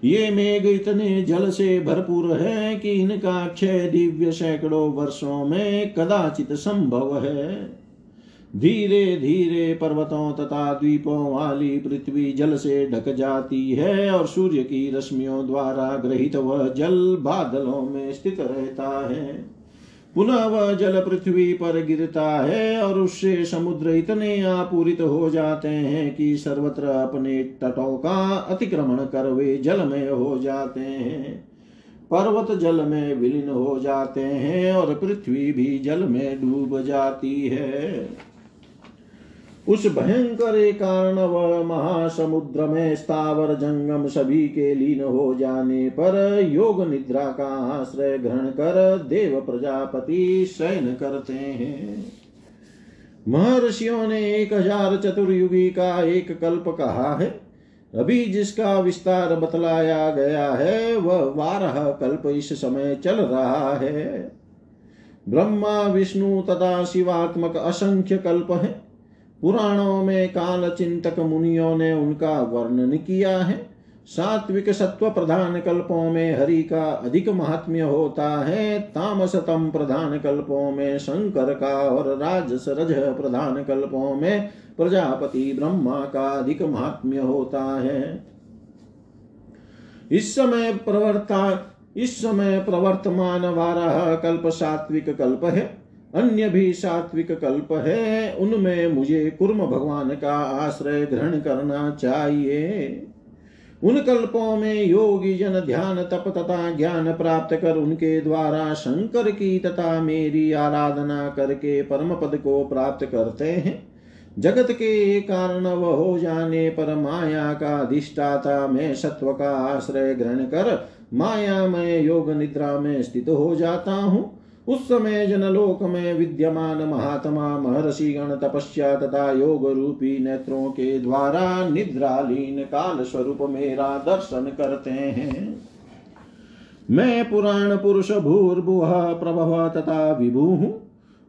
ये मेघ इतने जल से भरपूर है कि इनका क्षय दिव्य सैकड़ों वर्षों में कदाचित संभव है। धीरे धीरे पर्वतों तथा द्वीपों वाली पृथ्वी जल से ढक जाती है और सूर्य की रश्मियों द्वारा ग्रहित वह जल बादलों में स्थित रहता है। पुनः वह जल पृथ्वी पर गिरता है और उससे समुद्र इतने आपूरित हो जाते हैं कि सर्वत्र अपने तटों का अतिक्रमण कर वे जल में हो जाते हैं। पर्वत जल में विलीन हो जाते हैं और पृथ्वी भी जल में डूब जाती है। उस भयंकर कारण वह महासमुद्र में स्थावर जंगम सभी के लीन हो जाने पर योग निद्रा का आश्रय ग्रहण कर देव प्रजापति शयन करते हैं। महर्षियों ने एक हज़ार चतुर्युगी का एक कल्प कहा है। अभी जिसका विस्तार बतलाया गया है, वह बारह कल्प इस समय चल रहा है। ब्रह्मा, विष्णु तथा शिवात्मक असंख्य कल्प है। पुराणों में काल चिंतक मुनियों ने उनका वर्णन किया है। सात्विक सत्व प्रधान कल्पों में हरि का अधिक महात्म्य होता है। तामसतम प्रधान कल्पों में शंकर का और राजस रज प्रधान कल्पों में प्रजापति ब्रह्मा का अधिक महात्म्य होता है। इस समय प्रवर्ता, इस समय प्रवर्तमान बारह कल्प सात्विक कल्प है। अन्य भी सात्विक कल्प है, उनमें मुझे कुर्म भगवान का आश्रय ग्रहण करना चाहिए। उन कल्पों में योगी जन ध्यान तप तथा ज्ञान प्राप्त कर उनके द्वारा शंकर की तथा मेरी आराधना करके परम पद को प्राप्त करते हैं। जगत के कारण वह हो जाने पर माया का अधिष्ठाता में सत्व का आश्रय ग्रहण कर माया में योग निद्रा में स्थित हो जाता हूँ। उस समय जनलोक में विद्यमान महात्मा महर्षि गण तपस्या तथा योग रूपी नेत्रों के द्वारा निद्रालीन काल स्वरूप मेरा दर्शन करते हैं। मैं पुराण पुरुष भूर्भुव प्रभव तथा विभु हूँ।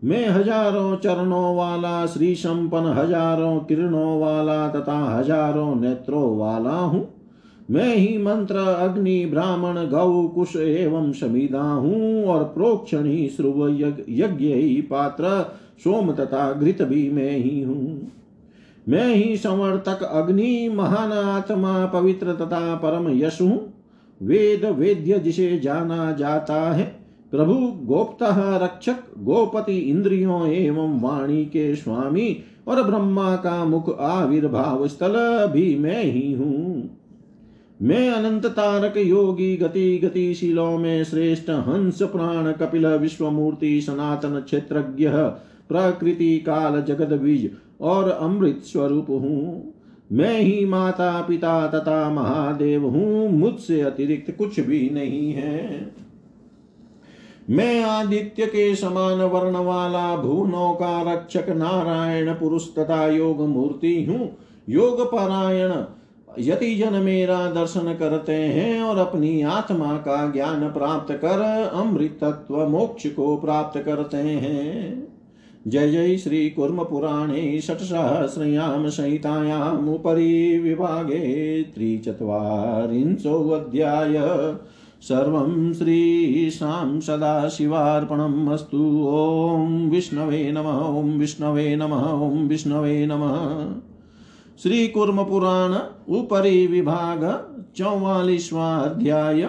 मैं हज़ारों चरणों वाला श्री संपन्न हज़ारों किरणों वाला तथा हज़ारों नेत्रों वाला हूँ। मैं ही मंत्र, अग्नि, ब्राह्मण, गौ, कुश एवं समिदा हूँ और प्रोक्षण ही श्रुव यज्ञ ही पात्र, सोम तथा घृत भी मैं ही हूँ। मैं ही संवर्तक अग्नि, महान आत्मा, पवित्र तथा परम यश हूँ। वेद, वेद्य जिसे जाना जाता है, प्रभु, गोप्ता, रक्षक, गोपति, इंद्रियों एवं वाणी के स्वामी और ब्रह्मा का मुख आविर्भाव स्थल भी मैं ही हूँ। मैं अनंत तारक योगी गति गतिशीलों में श्रेष्ठ हंस प्राण कपिल विश्वमूर्ति सनातन क्षेत्रज्ञ प्रकृति काल जगद बीज और अमृत स्वरूप हूँ। मैं ही माता पिता तथा महादेव हूँ, मुझसे अतिरिक्त कुछ भी नहीं है। मैं आदित्य के समान वर्ण वाला भुवनों का रक्षक नारायण पुरुष तथा योग मूर्ति हूँ। योग पारायण यति जन मेरा दर्शन करते हैं और अपनी आत्मा का ज्ञान प्राप्त कर अमृतत्व मोक्ष को प्राप्त करते हैं। जय जय श्री कुर्म पुराणे षट्सहस्रयां संहितायामुपरि विभागे त्रिचत्वारिंशोऽध्याय। सर्वं श्रीशां सदाशिवार्पणम् अस्तु। ॐ विष्णवे नमः, ॐ विष्णवे नमः, ॐ विष्णवे नमः। श्री कुर्म पुराण ऊपरी विभाग चौवालीसवा अध्याय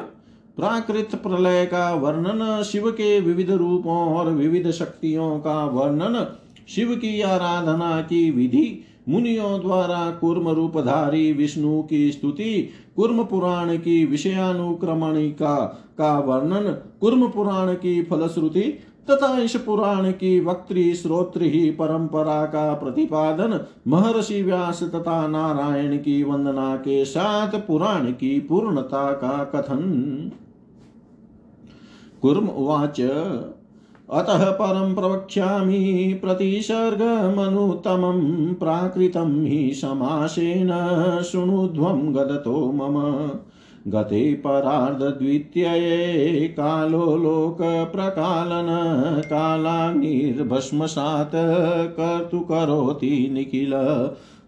प्राकृत प्रलय का वर्णन, शिव के विविध रूपों और विविध शक्तियों का वर्णन, शिव की आराधना की विधि, मुनियों द्वारा कुर्म रूपधारी विष्णु की स्तुति कुर्म पुराण की विषयानुक्रमणिका का वर्णन कुर्म पुराण की फलश्रुति तथा इस पुराण की वक्त्री श्रोत्र ही परंपरा का प्रतिपादन महर्षि व्यास तथा नारायण की वंदना के साथ पुराण की पूर्णता का कथन। कुर्म उवाच, अतः परं प्रवक्ष्यामि प्रतिसर्गमनुत्तमं प्राकृतं हि समासेन शृणुध्वं गदतो मम। गते परार्धद्वितीये कालो लोकप्रकालन कालाग्निर्भस्मसात् कर्तु करोति निखिल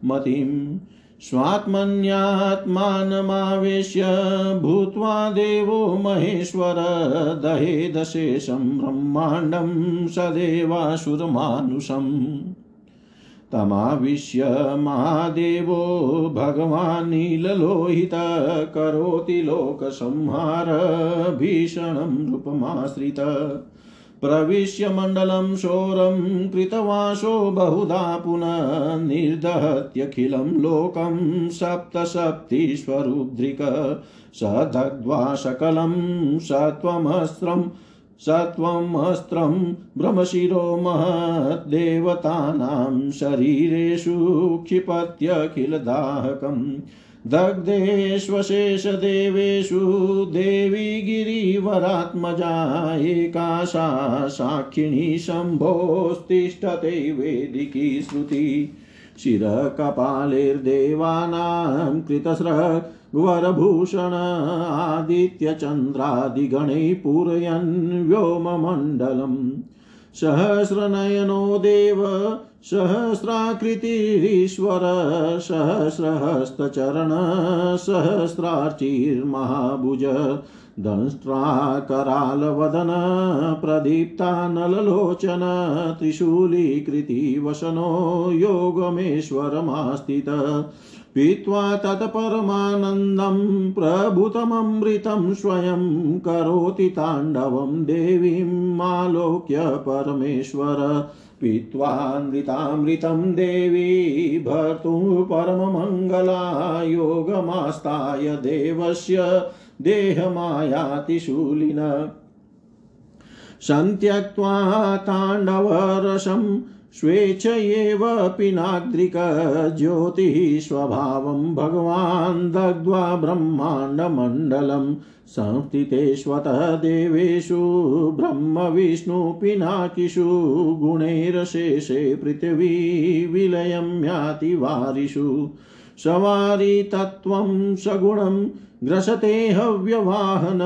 मतिं स्वात्मन्यात्मानमावेश्य भूत्वा देवो महेश्वर दहेदशेषं ब्रह्माण्डं सदेवासुरमानुषम्। तमाविश्य महादेवो भगवान् नीललोहितः करोति लोकसंहार भीषणं रूपमाश्रित। प्रविश्य मण्डलं शोरं कृतवासो बहुधा पुनः निर्दहत्यखिलं लोकं सप्तसप्तिस्वरूपधृक स दग्ध्वा सकलं सत्वमस्त्रम् सत्वमस्त्रं भ्रमशिरो महद्देवतानां शरीरेषु क्षिपत्यखिलदाहकम्। दग्धेष्वशेषदेवेषु देवी गिरिवरात्मजा एकाशा साक्षिणी शम्भोस्तिष्ठते वेदिकी श्रुति। शिरकपालेर्देवानां कृतस्रः वरभूषण आदित्यचन्द्रादिगणैः पूरयन् व्योममण्डलम्। सहस्रनयनो देव सहस्राकृतिरीश्वर सहस्रहस्तचरण सहस्रार्चिर्महाभुज दंष्ट्राकरालवदन प्रदीप्तानललोचन त्रिशूलीकृति वसनो योगमेश्वरमास्थित। पीत्वा तत्परमानन्दं प्रभुतममृतं स्वयं करोति ताण्डवं देवीम् आलोक्य परमेश्वर। पीत्वामृतामृतं देवी भर्तुः परममङ्गला योगमास्ताय देवस्य देहमायातिशूलिन। सन्त्यक्त्वा ताण्डवरसं स्वेच्छयेव पिनाद्रिकज्योतिः स्वभावं भगवान् दग्ध्वा ब्रह्माण्डमण्डलं संस्थितेष्वतः देवेषु ब्रह्मविष्णुपिनाकिषु गुणैरशेषे पृथिवी विलयं याति वारिषु। सवारि तत्त्वं सगुणं ग्रसते हव्यवाहन,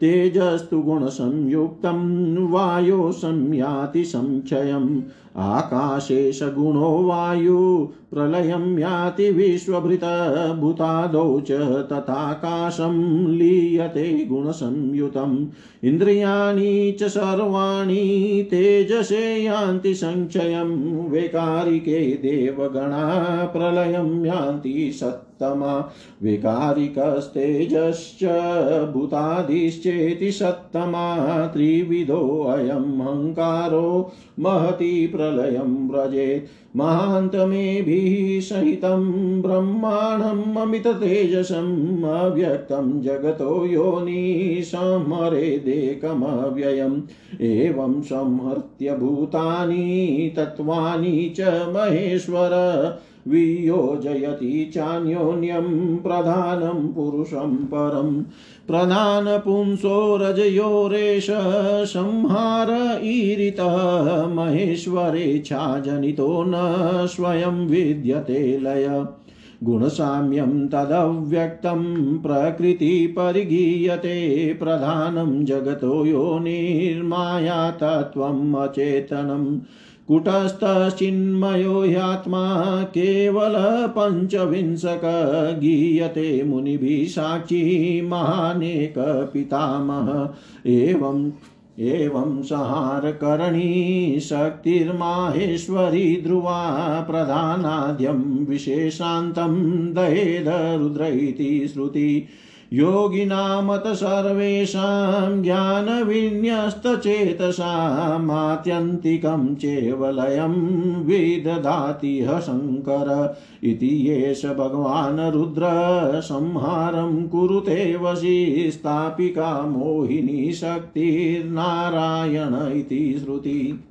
तेजस्तु गुणसंयुक्तं वायो संयाति संक्षयम् आकाशे सगुणो वायु। प्रलयं याति विश्वभृतभूतादौ च तथाकाशं लीयते गुणसंयुतम्। इन्द्रियाणि च सर्वाणि तेजसे यान्ति संक्षयं वैकारिके देवगणा प्रलयं यान्ति सत्तमा। वैकारिकस्तेजश्च भूतादिश्चेति सत्तमा। त्रिविधोऽयमहङ्कारो महति प्रलयं व्रजेत्। महान्तमेभिः सहितं ब्रह्माणम् अमिततेजसम् अव्यक्तं जगतो योनि संहरेदेकमव्ययम् एवं संहर्त्य भूतानि तत्त्वानि च महेश्वर वियोजयति चान्योन्यं प्रधानं पुरुषं परम् प्रधानपुंसो रजयोरेष संहार ईरितः महेश्वरेच्छाजनितो न स्वयं विद्यते लय। गुणसाम्यं तदव्यक्तं प्रकृतिपरिगीयते प्रधानं जगतो योनिर्माया तत्त्वम् अचेतनम्। कुटस्थश्चिन्मयो ह्यात्मा केवल पञ्चविंशक गीयते मुनिभिः साक्षी महानेक पितामह। एवम् एवं संहारकरणी शक्तिर्माहेश्वरी ध्रुवा प्रधानाद्यं विशेषान्तं दहेदरुद्र इति श्रुति। योगिनामत सर्वेषां ज्ञानविन्यस्तचेतसामात्यन्तिकं चेवलयं विदधाति ह शङ्कर इति एष भगवान् रुद्र संहारं कुरुते वशी स्थापिका मोहिनी शक्तिर्नारायण इति श्रुति।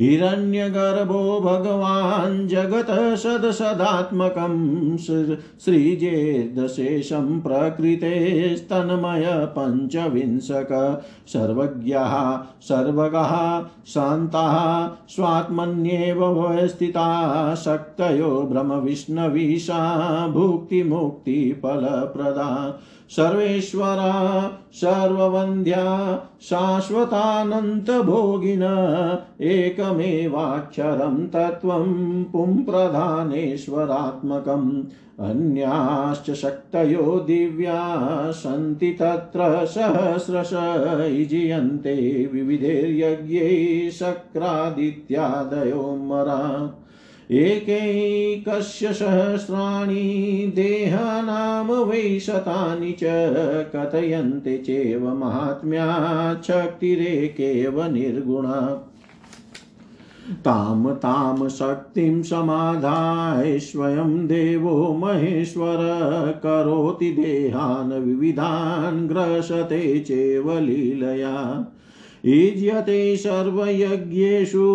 हिरण्यगर्भो भगवान् जगत् सदसदात्मकं सृजेदशेषं प्रकृतेस्तन्मय पञ्चविंशक। सर्वज्ञः, सर्वगः, शान्ताः, स्वात्मन्येव स्थिता शक्तयो ब्रह्मविष्णवीशा, भुक्तिमुक्तिफलप्रदा। सर्वेश्वरा, सर्ववन्द्या, शाश्वतानन्तभोगिन, एकमेवाक्षरं तत्त्वं पुंप्रधानेश्वरात्मकम् अन्याश्च शक्तयो दिव्या, सन्ति तत्र सहस्रश, इजीयन्ते विविधैर्यज्ञैः शक्रादित्यादयो मरा। एकैकस्य सहस्राणि देहानां वै च कथयन्ते चेव महात्म्यात् शक्तिरेकेव निर्गुणा। तां तां शक्तिं समाधाय स्वयं देवो महेश्वर, करोति देहान् विविधान् ग्रसते चेव लीलया। युज्यते सर्वयज्ञेषु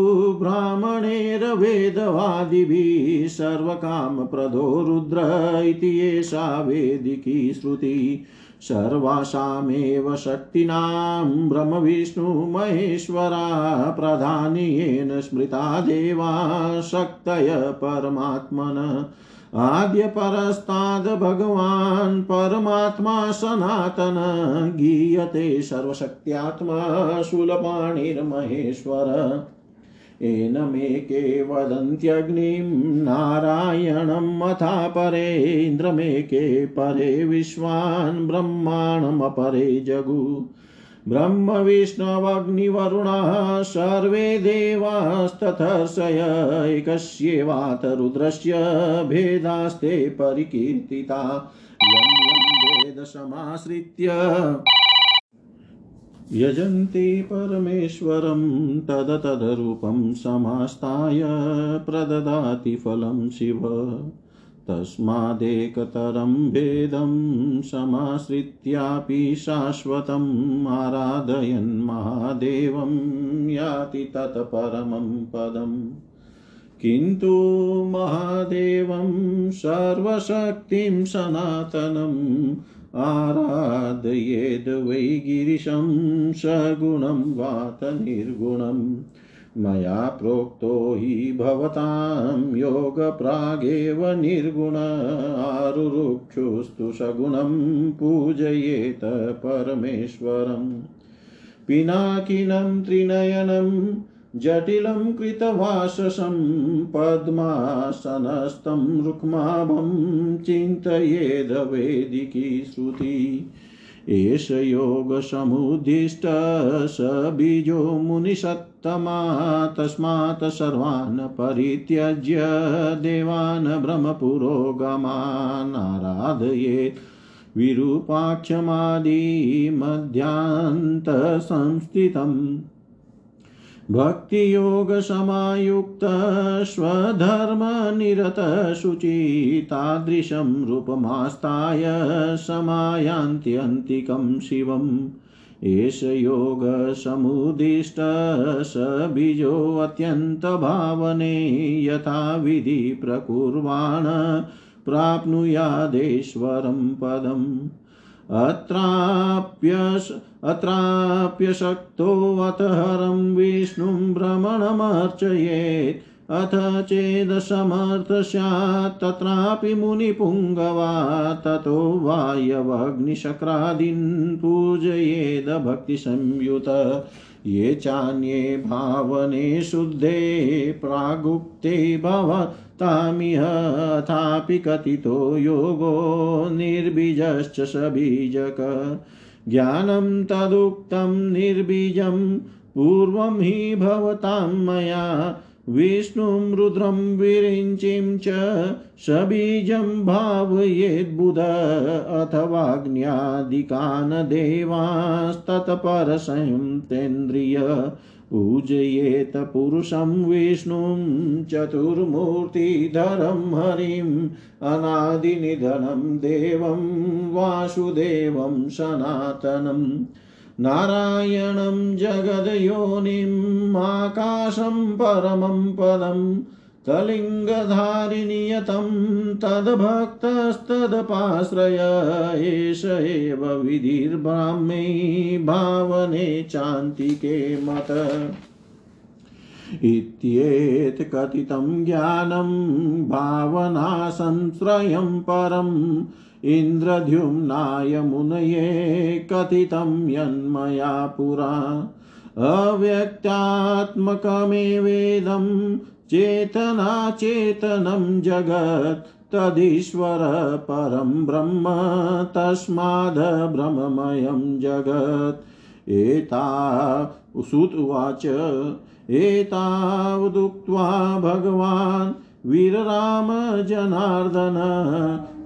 ब्राह्मणेरवेदवादिभिः सर्वकामप्रदो रुद्र इति एषा वेदिकी श्रुति। सर्वासामेव शक्तीनां ब्रह्मविष्णुमहेश्वरा प्रधानेन स्मृता देवा शक्तय परमात्मन। आद्यपरस्ताद् भगवान् परमात्मा सनातन गीयते सर्वशक्त्यात्मा शूलपाणिर्महेश्वर। एनमेके वदन्त्यग्निं नारायणम् अथा परे, इन्द्रमेके परे, विश्वान् ब्रह्माणमपरे जगु। ब्रह्मविष्णवग्निवरुणः सर्वे देवास्तथर्षय एकस्येवात रुद्रस्य भेदास्ते परिकीर्तिता। यं यं वेदसमाश्रित्य यजन्ति परमेश्वरं, तदतदरूपं समास्ताय, प्रददाति फलं शिव। तस्मादेकतरं भेदं समाश्रित्यापि शाश्वतम् आराधयन् महादेवं याति तत्परमं पदम्। किन्तु महादेवं सर्वशक्तिं सनातनम् आराधयेद् वै गिरिशं सगुणं वात निर्गुणम् मया प्रोक्तो हि भवतां योगप्रागेव निर्गुण आरुरुक्षुस्तु सगुणं पूजयेत परमेश्वरम्। पिनाकिनं त्रिनयनं जटिलं कृतवाससं पद्मासनस्थं रुक्माभं चिन्तयेदवेदिकी श्रुति। एष योगसमुद्दिष्ट स बीजो मुनिषत्तमा तस्मात् सर्वान् परित्यज्य देवान् ब्रह्मपुरोगमान् आराधयेत् विरूपाक्षमादिमध्यान्तसंस्थितम्। भक्तियोगसमायुक्तस्वधर्मनिरतशुचि रूपमास्ताय समायान्त्यन्तिकं शिवम्। एष योगसमुदिष्ट स बीजोऽत्यन्तभावने यथा विधि प्रकुर्वाण प्राप्नुयादेश्वरं पदम्। अत्राप्यश अत्राप्यशक्तोऽथ हरं विष्णुं भ्रमणमर्चयेत्। अथ चेदसमर्थ स्यात् तत्रापि मुनिपुङ्गवा ततो वायवग्निशक्रादीन् पूजयेद भक्तिसंयुत। ये चान्ये भावने शुद्धे प्रागुक्ते भवतामिहथापि कथितो योगो निर्बीजश्च सबीजक ज्ञानं तदुक्तं निर्बीजं, पूर्वं हि भवतां मया विष्णुं रुद्रं विरिञ्चिं च सबीजं भावयेद्बुध अथवाग्न्यादिकान् देवास्तत्परसं तेन्द्रिय पूजयेत पुरुषं विष्णुं चतुर्मूर्तिधरं हरिम् अनादिनिधनं देवं वासुदेवं सनातनम्। नारायणं जगदयोनिम्, आकाशं परमं पदम् कलिङ्गधारिनियतं तद्भक्तस्तदपाश्रय, एष एव विधिर्ब्राह्मे भावने चान्तिके मत। इत्येतकथितं ज्ञानं, भावनासंश्रयं परम् इन्द्रद्युम्नाय मुनये कथितं यन्मया पुरा। अव्यक्तात्मकमेवेदं चेतनाचेतनं जगत् तदीश्वर परं ब्रह्म तस्माद् ब्रह्ममयं जगत्। एता सुतुवाच एतावदुक्त्वा भगवान् वीरराम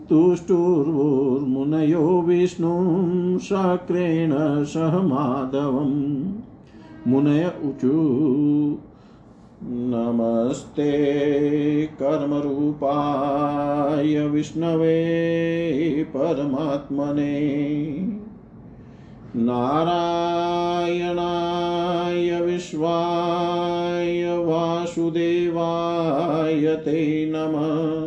तुष्टुर्मुनयो विष्णुं शक्रेण सह माधवम् मुनय ऊचु नमस्ते कर्मरूपाय विष्णवे परमात्मने। नारायणाय विश्वाय वासुदेवाय ते नमः।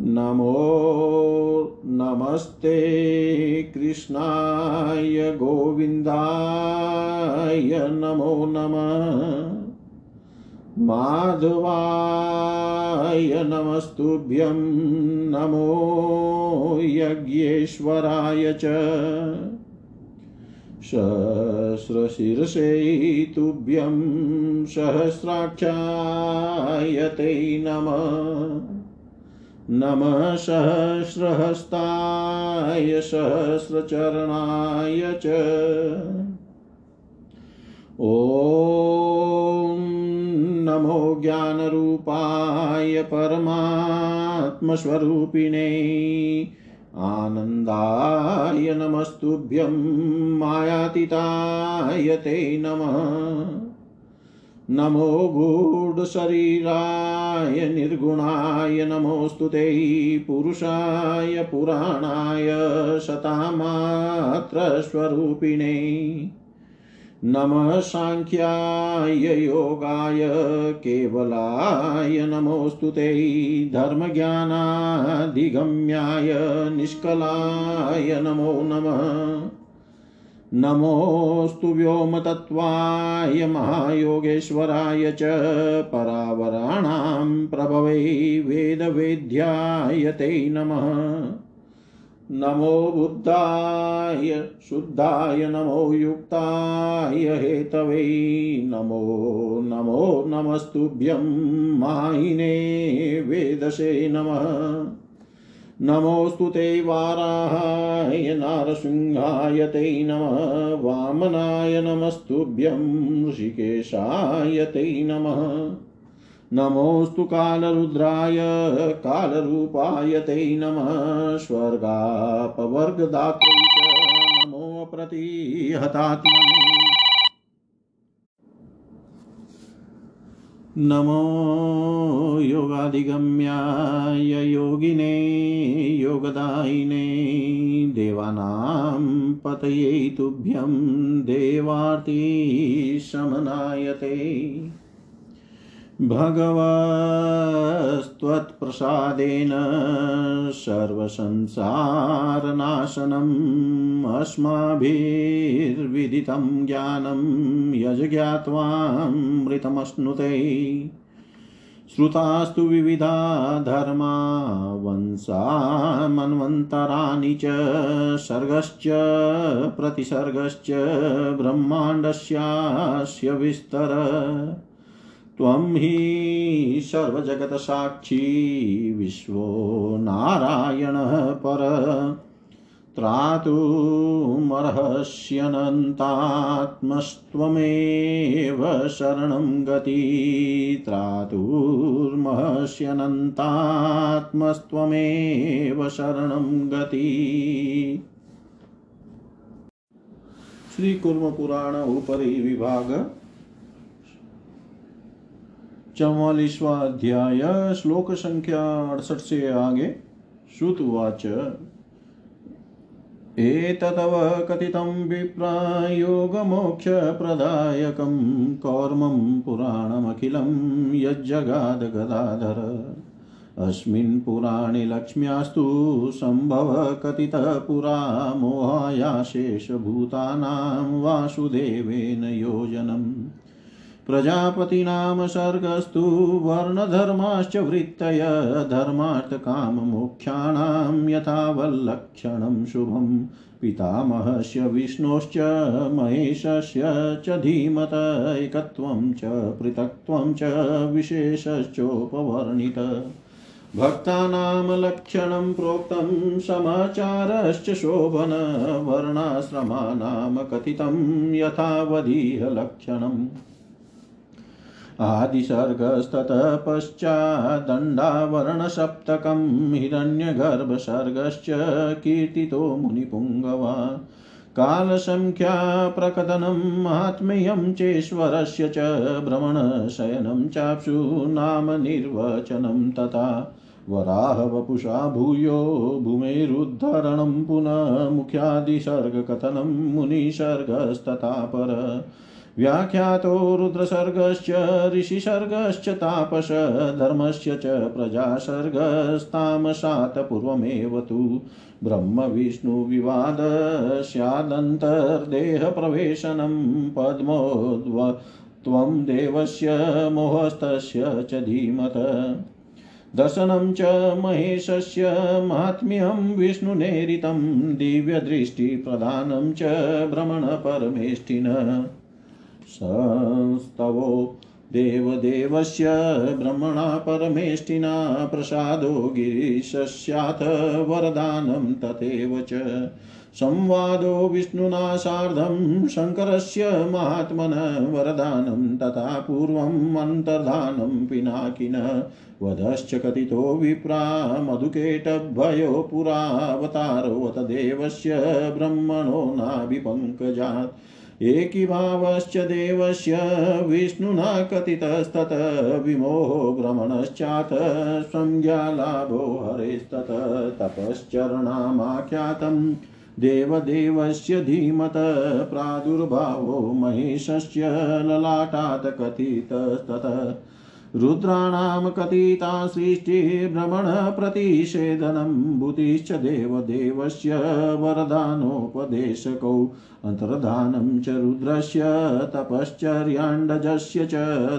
नमो नमस्ते कृष्णाय गोविन्दाय नमो नमः। माधवाय नमस्तुभ्यं नमो यज्ञेश्वराय च। सहस्रशीर्षे तुभ्यं सहस्राक्षाय ते नमः। नमः सहस्रहस्ताय सहस्रचरणाय च। ॐ नमो ज्ञानरूपाय परमात्मस्वरूपिणे आनन्दाय नमस्तुभ्यं मायातीताय ते नमः। नमो गूढशरीराय निर्गुणाय नमोऽस्तु ते पुरुषाय पुराणाय शतामात्रस्वरूपिणे नमः साङ्ख्याय योगाय केवलाय नमोऽस्तु ते धर्मज्ञानाधिगम्याय निष्कलाय नमो नमः। नमोऽस्तु व्योमतत्त्वाय महायोगेश्वराय च परावराणां प्रभवे वेदवेद्याय ते नमः। नमो बुद्धाय, शुद्धाय, नमो युक्ताय, हेतवे नमो नमो नमस्तुभ्यं मायिने वेदसे नमः। नमोऽस्तु ते वाराहाय नारसिंहाय ते नमः, वामनाय नमस्तुभ्यं, ऋषिकेशाय ते नमः। नमोऽस्तु कालरुद्राय, कालरूपाय ते नमः, स्वर्गापवर्गदात्रै च नमो प्रतिहतात्मने। नमो योगाधिगम्याय योगिने योगदायिने देवानां पतये तुभ्यं देवार्तिशमनाय ते भगवस्त्वत्प्रसादेन सर्वसंसारनाशनम् अस्माभिर्विदितं ज्ञानं यज्ज्ञात्वामृतमश्नुते। श्रुतास्तु विविधा धर्मा वंशामन्वन्तराणि च सर्गश्च प्रतिसर्गश्च ब्रह्माण्डस्यास्य विस्तर। त्वं हि सर्वजगत्साक्षी विश्वो नारायणः पर। त्रातुमर्हस्यनन्तात्मस्त्वमेव शरणं गति। त्रातुर्महस्यनन्तात्मस्त्वमेव शरणं गति। श्री कुर्म उपरि विभाग। चौवालीसवा अध्याय श्लोक संख्या अड़सठ से आगे श्रुतवाच एततव कथितं विप्रयोगमोक्षप्रदायकं कौर्मं पुराणमखिलं यज्जगादगदाधर। अस्मिन् पुराणे लक्ष्म्यास्तु सम्भवकथितः पुरा मोहायाशेषभूतानां वासुदेवेन योजनम्। प्रजापतीनां सर्गस्तु वर्णधर्माश्च वृत्तय धर्मार्थकाममोक्षाणां यथावल्लक्षणं शुभं। पितामहस्य विष्णोश्च, महेशस्य च धीमत एकत्वं च, पृथक्त्वं च विशेषश्चोपवर्णित। भक्तानां लक्षणं प्रोक्तं, समाचारश्च शोभन, वर्णाश्रमानां कथितं, यथावधीह लक्षणम्। आदिसर्गस्ततः पश्चादण्डावरणसप्तकं हिरण्यगर्भसर्गश्च कीर्तितो मुनिपुङ्गवा कालसङ्ख्याप्रकथनं मात्म्यं चेश्वरस्य च भ्रमणशयनं चाप्सु नाम निर्वचनं तथा। वराहवपुषा भूयो भूमेरुद्धरणं पुनः मुख्यादिसर्गकथनं मुनिसर्गस्तथा पर। व्याख्यातो रुद्रसर्गश्च ऋषिसर्गश्च, तापस धर्मस्य च, प्रजासर्गस्तामसात् पूर्वमेव तु ब्रह्मविष्णुविवादस्यादन्तर्देहप्रवेशनं पद्मोद्व, त्वं देवस्य, मोहस्तस्य च धीमत। दर्शनं च महेशस्य, माहात्म्यं विष्णुनेरितं, दिव्यदृष्टिप्रदानं च भ्रमणपरमेष्ठिन संस्तवो देवदेवस्य ब्रह्मणा परमेष्टिना प्रसादो गिरीशस्याथ वरदानं तथैव च। संवादो विष्णुना सार्धं, शङ्करस्य महात्मन वरदानं, तथा पूर्वम् अन्तर्धानं पिनाकिन। वधश्च कथितो विप्रा, मधुकेटभयो पुरावतारोऽथ देवस्य ब्रह्मणो नाभिपङ्कजात्। एकीभावश्च देवस्य विष्णुना कथितस्तत विमोहो भ्रमणश्चाथ संज्ञालाभो हरेस्तत तपश्चरणामाख्यातं देवदेवस्य धीमत, प्रादुर्भावो महेशस्य ललाटात् कथितस्तत। रुद्राणां कथिता सृष्टिभ्रमणप्रतिषेधनं भूतिश्च देवदेवस्य वरदानोपदेशकौ। अन्तर्धानं च रुद्रस्य तपश्चर्याण्डजस्य च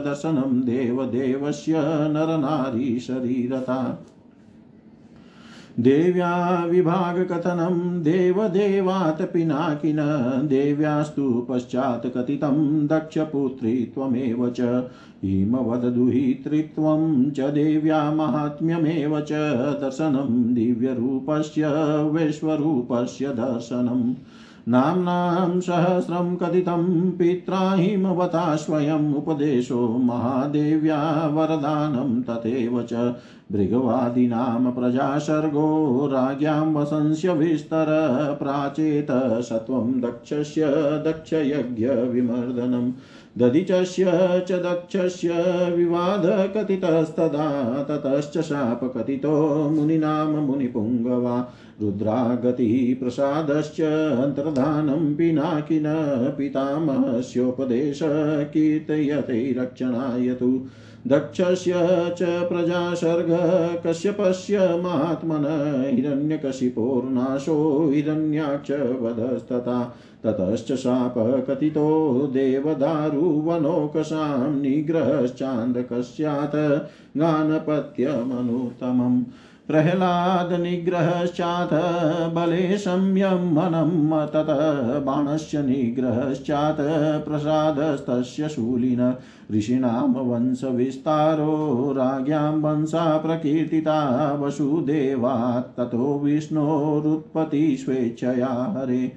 दर्शनं देवदेवस्य नरनारीशरीरता। देव्या विभागकथनं देवदेवात् पिनाकिन देव्यास्तु पश्चात् कथितं दक्षपुत्री त्वमेव च, हिमवददुहितृत्वं च देव्या माहात्म्यमेव च, दर्शनं दिव्यरूपस्य, विश्वरूपस्य दर्शनम्। नाम्नां सहस्रं कथितं पित्रा हिमवता स्वयम् उपदेशो महादेव्या वरदानं तथैव च भृगवादीनां प्रजासर्गो राज्ञां वसंस्य विस्तर प्राचेत सत्वं दक्षस्य दक्षयज्ञविमर्दनम् दधिचस्य च दक्षस्य विवादकथितस्तदा ततश्च शापकथितो मुनीनां मुनिपुङ्गवा रुद्रागतिः प्रसादश्च अन्तर्धानं पिनाकिन पितामहस्योपदेश कीर्तयते रक्षणाय तु। दक्षस्य च प्रजासर्ग कश्यपस्य महात्मन हिरण्यकशिपोर्नाशो हिरण्याक्ष वधस्तथा ततश्च शापः कथितो देवदारुवनोकसां निग्रहश्चान्दकस्यात्। गानपत्यमनुत्तमम्। प्रह्लादनिग्रहश्चाथ बले संयमनं ततः बाणस्य निग्रहश्चात् प्रसादस्तस्य शूलिन ऋषीणां वंशविस्तारो राज्ञां वंशा प्रकीर्तिता वसुदेवात् ततो विष्णोरुत्पत्तिस्वेच्छया हरे।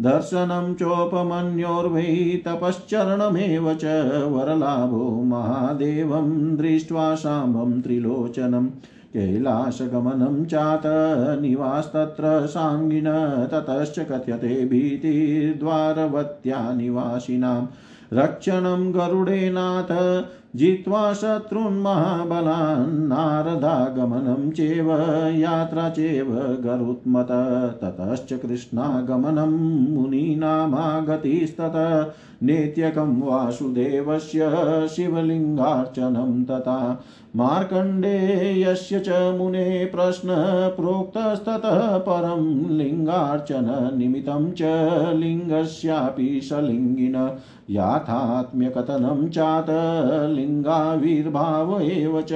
दर्शनं चोपमन्योर्वै तपश्चरणमेव च वरलाभो महादेवं दृष्ट्वा शाम्भं त्रिलोचनम्। कैलासगमनं चात, निवास्तत्र साङ्गिन, ततश्च कथ्यते भीतिर्द्वारवत्या निवासिनां। रक्षणं गरुडेनाथ, जित्वा शत्रून्महाबलान् नारदागमनं चेव, यात्रा चेव गरुत्मत। ततश्च कृष्णागमनं मुनीनामागतिस्तत। नेत्यकं वासुदेवस्य शिवलिङ्गार्चनं तथा। मार्कण्डेयस्य च मुने प्रोक्तस्ततः परं लिङ्गार्चननिमित्तं च लिङ्गस्यापि सलिङ्गिन। याथात्म्यकथनं चात लिङ्गाविर्भाव एव च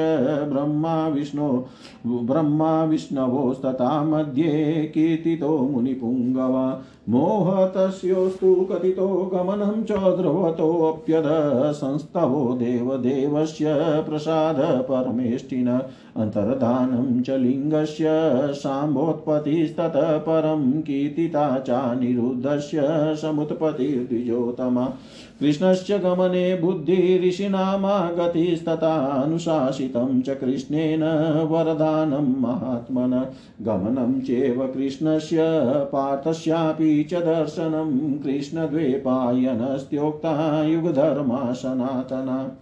ब्रह्मा विष्णो ब्रह्मा विष्णवोस्तथा मध्ये कीर्तितो मुनिपुङ्गवा। मोहतस्योस्तु कथितो गमनं च ध्रुवतोऽप्यध संस्तवो देवदेवस्य प्रसाद परमेष्टिन अन्तर्धानं च लिङ्गस्य साम्भोत्पत्तिस्ततः परं कीर्तिता चानिरुद्धस्य समुत्पत्तिर्द्विजोतमा कृष्णस्य गमने बुद्धि अनुशासितं च कृष्णेन वरदानं महात्मन। गमनं चैव कृष्णस्य, पार्थस्यापि च दर्शनं कृष्णद्वैपायनस्त्योक्ता युगधर्मा सनातना।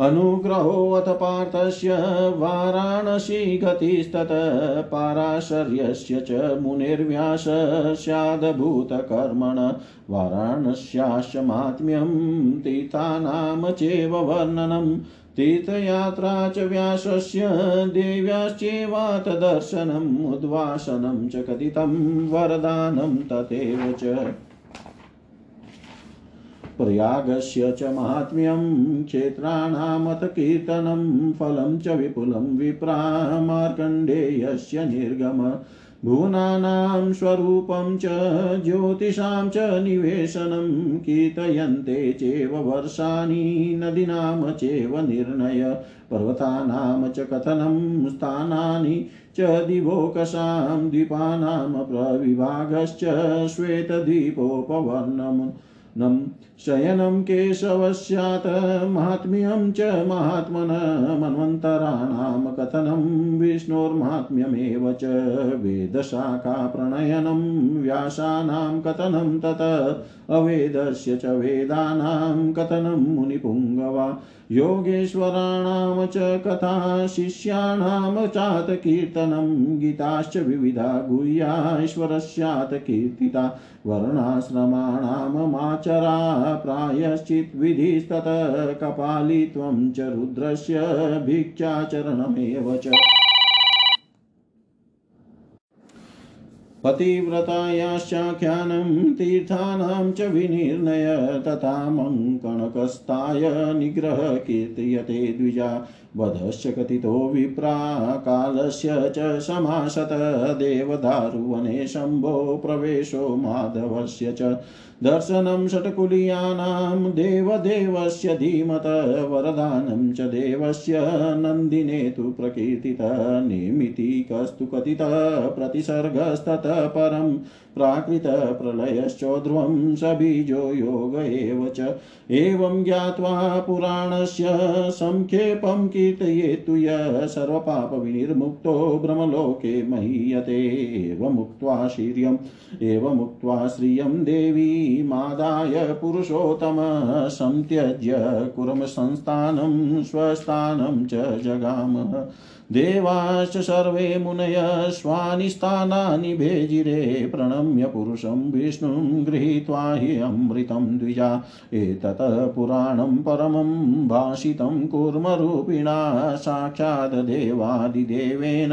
अनुग्रहोऽथ पार्थस्य वाराणसी गतिस्तत पाराशर्यस्य च मुनिर्व्यास स्यादभूतकर्मण वाराणस्याश्च मात्म्यं तीर्थानां चैव वर्णनम् तीर्थयात्रा च व्यासस्य देव्याश्चैवात दर्शनम् उद्वासनं च कथितं वरदानं तथैव च प्रयागस्य च माहात्म्यं क्षेत्राणामथ कीर्तनं फलं च विपुलं विप्रा मार्कण्डेयस्य निर्गम। भुवनानां स्वरूपं च, ज्योतिषां च निवेशनं कीर्तयन्ते चेव वर्षाणि नदीनां निर्णय। पर्वतानां च कथनं, स्थानानि च दिवोकसां द्वीपानां प्रविभागश्च शयनं केशवस्यात् माहात्म्यं च महात्मन मन्वन्तराणां कथनं विष्णोर्माहात्म्यमेव च वेदशाखाप्रणयनं व्यासानां कथनं तत अवेदस्य च वेदानां कथनं मुनिपुङ्गवा योगेश्वराणां च कथा शिष्याणां चात कीर्तनं गीताश्च विविधा गुह्याश्वरस्यात् कीर्तिता वर्णाश्रमाणामाचरा प्रायश्चिद्विधिस्तत कपालित्वं च रुद्रस्य भिक्षाचरणमेव च। पतिव्रतायाश्चाख्यानं, तीर्थानां च विनिर्णय तथा मङ्कणकस्ताय निग्रह कीर्तयते द्विजा। वधश्च कथितो विप्रा कालस्य च समासत, देवदारुवने शम्भो प्रवेशो माधवस्य च। दर्शनं षट्कुलीयानां देवदेवस्य धीमत वरदानं च देवस्य नन्दिने तु प्रकीर्तित निमितिकस्तु कथितः प्रतिसर्गस्ततः परं प्राकृतप्रलयश्चोध्रुवं सबीजो योग एव च। एवं ज्ञात्वा पुराणस्य संक्षेपं कीर्तयेतु यः सर्वपापविनिर्मुक्तो ब्रह्मलोके महीयते। एवमुक्त्वा शीर्यम् एवमुक्त्वा श्रियं देवी मादाय पुरुषोत्तम संत्यज्य कुर्मसंस्थानं स्वस्थानं च जगामः। देवाश्च सर्वे मुनय स्वानि स्थानानि भेजिरे प्रणम्य पुरुषं विष्णुं गृहीत्वा हि अमृतं द्विजा। एतत् पुराणं परमं भाषितं कूर्मरूपिणा साक्षात् देवादिदेवेन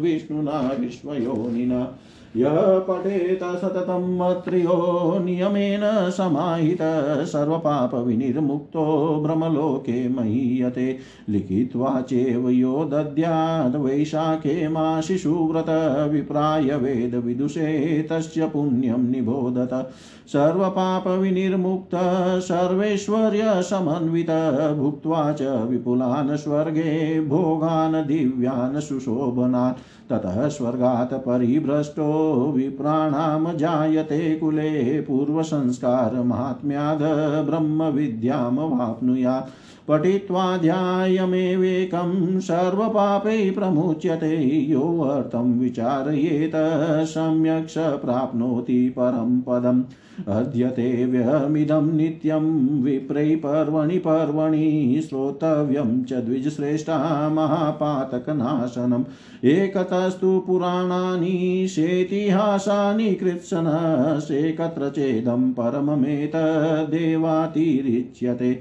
विष्णुना विश्वयोनिना। यः पठेत सततं मत्र्यो नियमेन समाहितः, सर्वपापविनिर्मुक्तो ब्रह्मलोके महीयते। लिखित्वा चैव यो दद्याद् वैशाखे माशिशुव्रत विप्राय वेदविदुषे तस्य पुण्यं निबोधत। सर्वपापविनिर्मुक्तः सर्वैश्वर्यसमन्वितः भुक्त्वा च विपुलान् स्वर्गे भोगान् दिव्यान् सुशोभनान्। ततः स्वर्गात् परिभ्रष्टो विप्राणां जायते कुले। पूर्वसंस्कारमाहात्म्याद् ब्रह्मविद्यामवाप्नुयात् पठित्वाध्यायमेवेकं सर्वपापै प्रमुच्यते, योऽर्थं विचारयेत, सम्यक् स प्राप्नोति परं पदम्। अद्यते व्यहमिदं नित्यं, विप्रै पर्वणि पर्वणि, श्रोतव्यं च द्विजश्रेष्ठा महापातकनाशनम्। एकतस्तु पुराणानि, शेतिहासानि कृत्सनसेकत्र चेदं परममेतदेवातिरिच्यते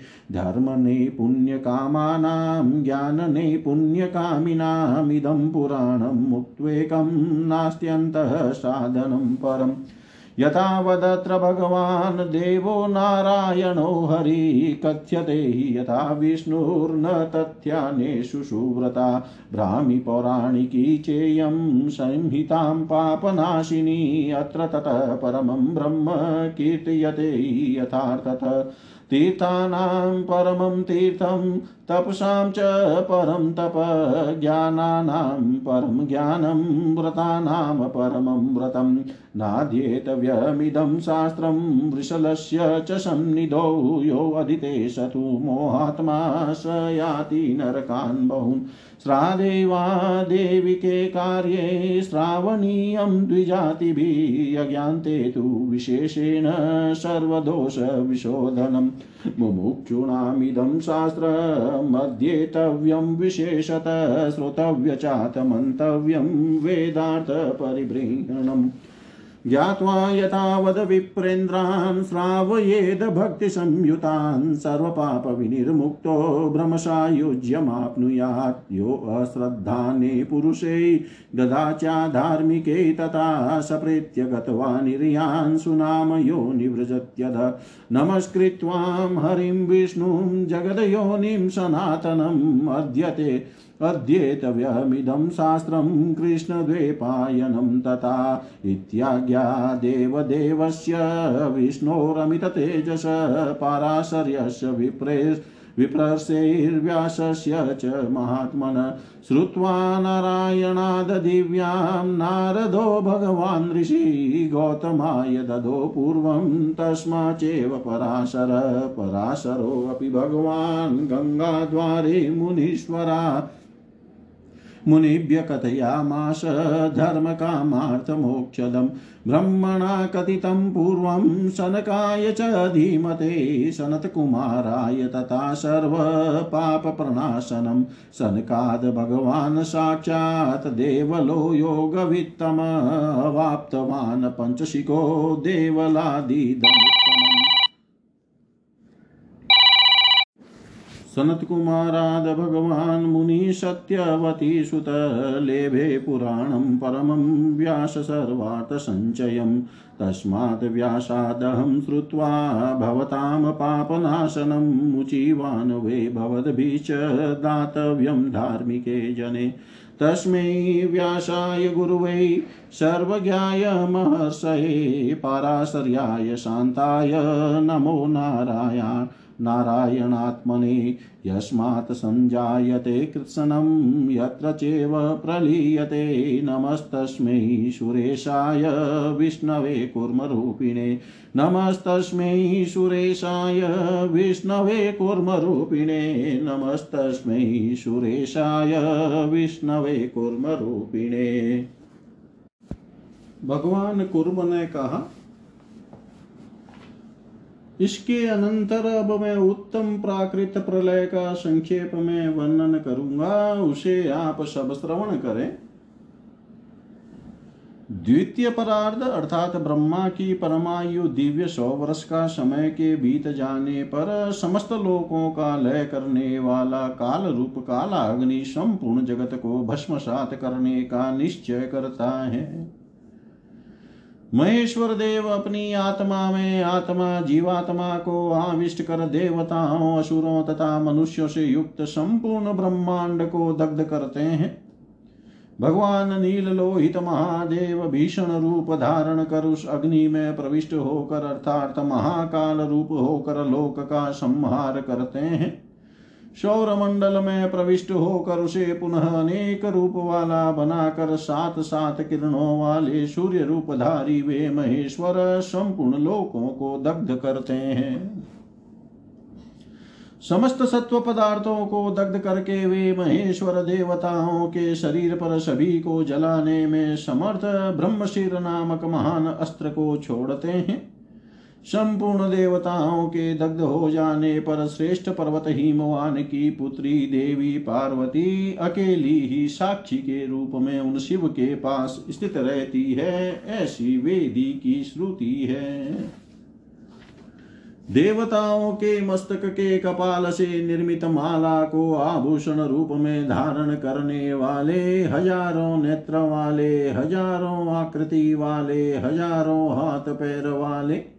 धर्मनैपुण्यकामानां ज्ञाननैपुण्यकामिनामिदं पुराणं मुक्त्वेकं, नास्त्यन्तः साधनं परम् यथा वदत्र भगवान् देवो नारायणो हरि, कथ्यते हि यथा विष्णुर्न तथ्यानेषु सुव्रता। भ्रामि पौराणिकी चेयं संहितां पापनाशिनी, अत्र ततः परमं ब्रह्म कीर्तयते यथार्थतः। तीर्थानां परमं तीर्थं तपसां च परं तप ज्ञानानां परं ज्ञानं व्रतानां परमं व्रतं नाध्येतव्यमिदं शास्त्रं वृषलस्य च यो अदिते स तु मोहात्मा स याति नरकान् बहून् श्राद्धे वा देविके कार्ये श्रावणीयं द्विजातिभिः यज्ञान्ते तु विशेषेण सर्वदोषविशोधनम् मुमुक्षूणामिदं शास्त्रमध्येतव्यं विशेषतः श्रोतव्यचातमन्तव्यं वेदार्थपरिबृहणम् ज्ञात्वा यथावद विप्रेन्द्रान् श्रावयेद भक्तिसंयुतान् सर्वपापविनिर्मुक्तो भ्रमसायुज्यमाप्नुयात् यो अश्रद्धाने पुरुषै ददाच्या धार्मिके तथा सप्रेत्य गत्वा निर्यान् सुनाम यो निवृजत्यध। नमस्कृत्वां हरिं विष्णुं जगदयोनिं सनातनम् अद्यते अध्येतव्यमिदं शास्त्रं कृष्णद्वैपायनं तथा इत्याज्ञा देवदेवस्य विष्णोरमिततेजस पाराशर्यस्य विप्रेस् विप्रशैर्व्यासस्य च महात्मन श्रुत्वा नारायणाददिव्यां नारदो भगवान् ऋषि गौतमाय ददो पूर्वं तस्माच्चैव पराशर पराशरोऽपि भगवान् गङ्गाद्वारे मुनीश्वरा मुनिभ्य कथयामास धर्मकामार्थमोक्षदं ब्रह्मणा कथितं पूर्वं शनकाय च धीमते सनत्कुमाराय तथा सर्वपापप्रणाशनं। शनकाद् भगवान् साक्षात् देवलो योगवित्तमवाप्तवान् पञ्चशिको देवलादिदमुत्तमम्। सनत कुमाराद भगवान् मुनि सत्यवती सुत लेभे पुराणं परमं व्यास सर्वार्थसञ्चयं तस्मात् व्यासादहं श्रुत्वा भवतां पापनाशनं मुचिवान् वै भवद्भिः च दातव्यं धार्मिके जने। तस्मै व्यासाय गुरुवै सर्वज्ञाय महर्षये पाराशर्याय शान्ताय नमो नारायण। नारायणात्मने यस्मात् सञ्जायते कृत्सनं यत्र चैव प्रलीयते। नमस्तस्मै सुरेशाय विष्णवे कूर्मरूपिणे। नमस्तस्मै सुरेशाय विष्णवे कूर्मरूपिणे। नमस्तस्मै सुरेशाय विष्णवे कूर्मरूपिणे। भगवान कुर्म ने कहा इसके अनंतर अब मैं उत्तम प्राकृत प्रलय का संक्षेप में वर्णन करूँगा, उसे आप सब श्रवण करें। द्वितीय परार्ध, अर्थात ब्रह्मा की परमायु दिव्य सौ वर्ष का समय के बीत जाने पर समस्त लोकों का लय करने वाला काल रूप काला अग्नि संपूर्ण जगत को भस्मसात करने का निश्चय करता है। महेश्वर देव अपनी आत्मा में आत्मा, जीवात्मा को आविष्ट कर देवताओं, असुरों तथा मनुष्यों से युक्त संपूर्ण ब्रह्मांड को दग्ध करते हैं। भगवान नील लोहित महादेव भीषण रूप धारण कर उस अग्नि में प्रविष्ट होकर अर्थात महाकाल रूप होकर लोक का संहार करते हैं। सौर मंडल में प्रविष्ट होकर उसे पुनः अनेक रूप वाला बनाकर सात सात किरणों वाले सूर्य रूपधारी वे महेश्वर संपूर्ण लोकों को दग्ध करते हैं। समस्त सत्व पदार्थों को दग्ध करके वे महेश्वर देवताओं के शरीर पर सभी को जलाने में समर्थ ब्रह्मशीर नामक महान अस्त्र को छोड़ते हैं। संपूर्ण देवताओं के दग्ध हो जाने पर श्रेष्ठ पर्वत हिमवान की पुत्री देवी पार्वती अकेली ही साक्षी के रूप में उन शिव के पास स्थित रहती है, ऐसी वेदी की श्रुति है। देवताओं के मस्तक के कपाल से निर्मित माला को आभूषण रूप में धारण करने वाले, हज़ारों नेत्र वाले, हज़ारों आकृति वाले, हज़ारों हाथ पैर वाले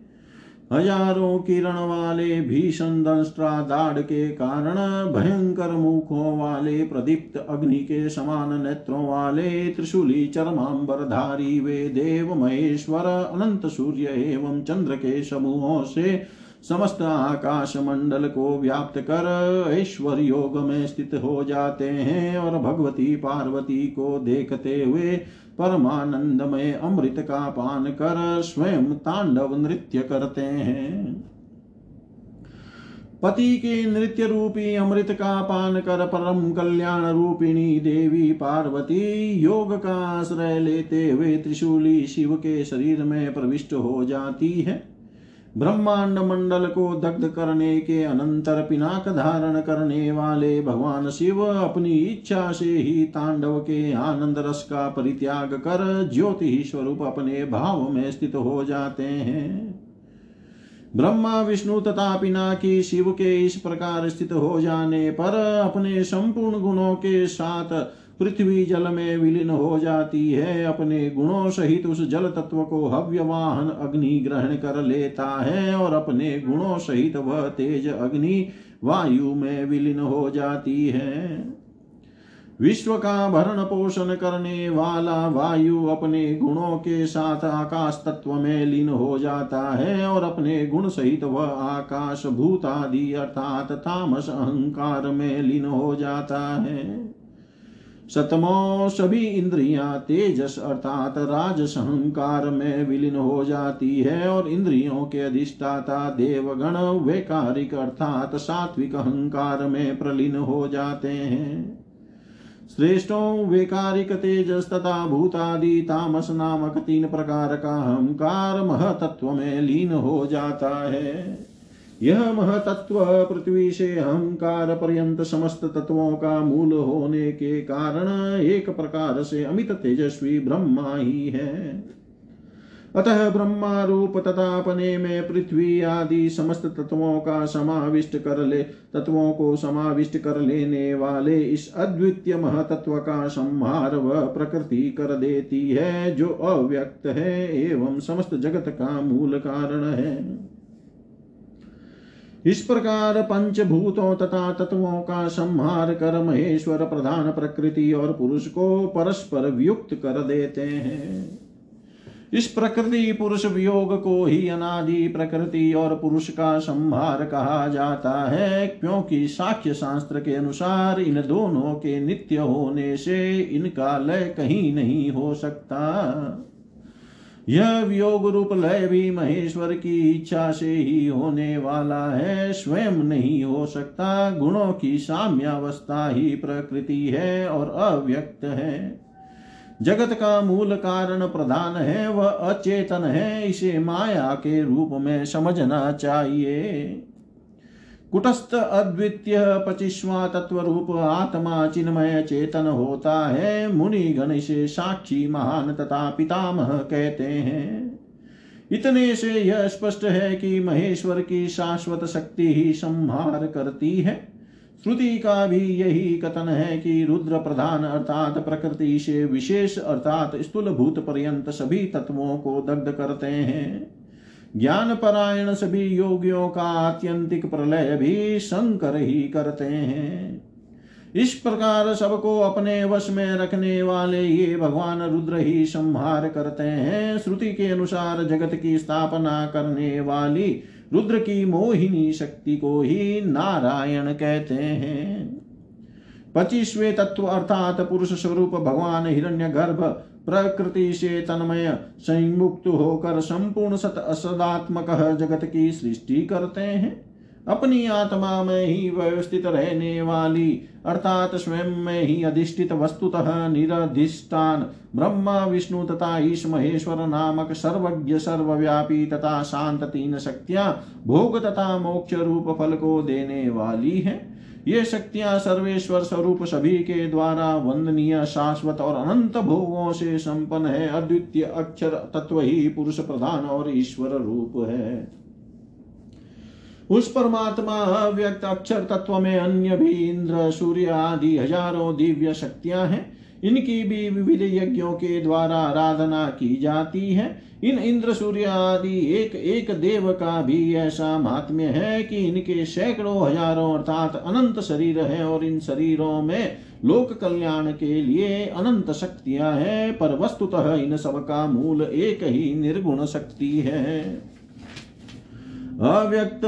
हज़ारों किरण वाले भीषण दंष्ट्रा दाढ़ के कारण भयंकर मुखों वाले प्रदीप्त अग्नि के समान नेत्रों वाले त्रिशूली चरमांबर धारी वे देव महेश्वर, अनंत सूर्य एवं चंद्र के समूहों से समस्त आकाश मंडल को व्याप्त कर ईश्वर योग में स्थित हो जाते हैं और भगवती पार्वती को देखते हुए परमानंदमय अमृत का पान कर स्वयं तांडव नृत्य करते हैं। पति के नृत्य रूपी अमृत का पान कर परम कल्याण रूपिणी देवी पार्वती योग का आश्रय लेते हुए त्रिशूली शिव के शरीर में प्रविष्ट हो जाती है। ब्रह्मांड मंडल को दग्ध करने के अनंतर पिनाक धारण करने वाले भगवान शिव अपनी इच्छा से ही तांडव के आनंद रस का परित्याग कर ज्योति स्वरूप अपने भाव में स्थित हो जाते हैं। ब्रह्मा, विष्णु तथा पिनाकी शिव के इस प्रकार स्थित हो जाने पर अपने संपूर्ण गुणों के साथ पृथ्वी जल में विलीन हो जाती है, अपने गुणों सहित उस जल तत्व को हव्य वाहन अग्नि ग्रहण कर लेता है और अपने गुणों सहित वह तेज अग्नि वायु में विलीन हो जाती है। विश्व का भरण पोषण करने वाला वायु अपने गुणों के साथ आकाश तत्व में लीन हो जाता है और अपने गुण सहित वह आकाश भूत आदि अर्थात तामस अहंकार में लीन हो जाता है। सतमो सभी इंद्रियाँ तेजस अर्थात राजस अहंकार में विलीन हो जाती है और इंद्रियों के अधिष्ठाता देवगण वैकारिक अर्थात सात्विक अहंकार में प्रलीन हो जाते हैं। श्रेष्ठों वैकारिक तेजस तथा भूतादि तामस नामक तीन प्रकार का अहंकार महतत्व में लीन हो जाता है। यह महतत्व पृथ्वी से अहंकार पर्यंत समस्त तत्वों का मूल होने के कारण एक प्रकार से अमित तेजस्वी ब्रह्मा ही है। अतः ब्रह्मा रूप तथा अपने में पृथ्वी आदि समस्त तत्वों का समाविष्ट कर ले तत्वों को समाविष्ट कर लेने वाले इस अद्वितीय महतत्व का संहार व प्रकृति कर देती है, जो अव्यक्त है एवं समस्त जगत का मूल कारण है। इस प्रकार पंचभूतों तथा तत्वों का संहार कर महेश्वर प्रधान प्रकृति और पुरुष को परस्पर वियुक्त कर देते हैं। इस प्रकृति पुरुष वियोग को ही अनादि प्रकृति और पुरुष का संहार कहा जाता है, क्योंकि साक्ष्य शास्त्र के अनुसार इन दोनों के नित्य होने से इनका लय कहीं नहीं हो सकता। यह वियोग रूप लय भी महेश्वर की इच्छा से ही होने वाला है। स्वयं नहीं हो सकता। गुणों की साम्यावस्था ही प्रकृति है और अव्यक्त है। जगत का मूल कारण प्रधान है, वह अचेतन है। इसे माया के रूप में समझना चाहिए। कुटस्थ अद्वितीय पचिस्वा तत्व रूप आत्मा चिन्मय चेतन होता है। मुनि गण से साक्षी महान तथा पितामह कहते हैं। इतने से यह स्पष्ट है कि महेश्वर की शाश्वत शक्ति ही संहार करती है। श्रुति का भी यही कथन है कि रुद्र प्रधान अर्थात प्रकृति से विशेष अर्थात स्थूल भूत पर्यंत सभी तत्वों को दग्ध करते हैं। ज्ञान परायण सभी योगियों का आत्यंतिक प्रलय भी शंकर ही करते हैं। इस प्रकार सबको अपने वश में रखने वाले ये भगवान रुद्र ही संहार करते हैं। श्रुति के अनुसार जगत की स्थापना करने वाली रुद्र की मोहिनी शक्ति को ही नारायण कहते हैं। पच्चीसवे तत्व अर्थात पुरुष स्वरूप भगवान हिरण्य गर्भ प्रकृति से तन्मय संयुक्त होकर संपूर्ण सत असदात्मक जगत की सृष्टि करते हैं। अपनी आत्मा में ही व्यवस्थित रहने वाली, अर्थात स्वयं में ही अधिष्ठित वस्तुतः निरधिष्ठान, ब्रह्मा, विष्णु तथा ईश महेश्वर नामक सर्वज्ञ, सर्वव्यापी तथा शांत तीन शक्तियाँ भोग तथा मोक्ष रूप फल को देने वाली है। ये शक्तियाँ सर्वेश्वर स्वरूप सभी के द्वारा वंदनीय, शाश्वत और अनंत भोगों से संपन्न है। अद्वितीय अक्षर तत्व ही पुरुष प्रधान और ईश्वर रूप है। उस परमात्मा अव्यक्त अक्षर तत्व में अन्य भी इंद्र, सूर्य आदि हज़ारों दिव्य शक्तियाँ हैं। इनकी भी विविध यज्ञों के द्वारा आराधना की जाती है। इन इंद्र सूर्य आदि एक एक देव का भी ऐसा महात्म्य है कि इनके सैकड़ों हज़ारों अर्थात अनंत शरीर है और इन शरीरों में लोक कल्याण के लिए अनंत शक्तियाँ हैं, पर वस्तुतः इन सब का मूल एक ही निर्गुण शक्ति है। अव्यक्त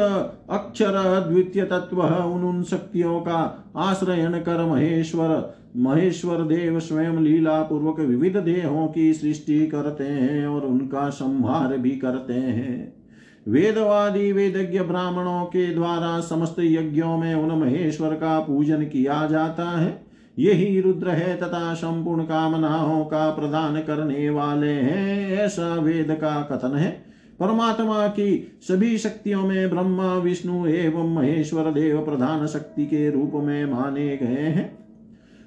अक्षर द्वितीय तत्व उन उन शक्तियों का आश्रयन कर महेश्वर महेश्वर देव स्वयं लीला पूर्वक विविध देहों की सृष्टि करते हैं और उनका संहार भी करते हैं। वेदवादी वेदज्ञ ब्राह्मणों के द्वारा समस्त यज्ञों में उन महेश्वर का पूजन किया जाता है। यही रुद्र है तथा संपूर्ण कामनाओं का प्रदान करने वाले हैं, ऐसा वेद का कथन है। परमात्मा की सभी शक्तियों में ब्रह्मा, विष्णु एवं महेश्वर देव प्रधान शक्ति के रूप में माने गए हैं।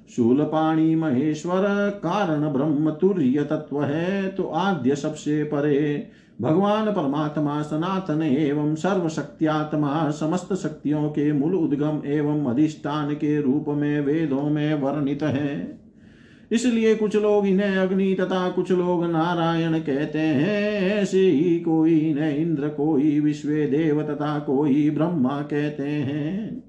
शूलपाणी महेश्वर, कारण ब्रह्म तुर्य तत्व है तो आद्य सबसे परे। भगवान परमात्मा सनातन एवं सर्वशक्त्यात्मा, समस्त शक्तियों के मूल उद्गम एवं अधिष्ठान के रूप में, वेदों में वर्णित है। इसलिए कुछ लोग इन्हें अग्नि तथा कुछ लोग नारायण कहते हैं। ऐसे ही कोई इन्हें इंद्र, कोई विश्व देव तथा कोई ब्रह्मा कहते हैं।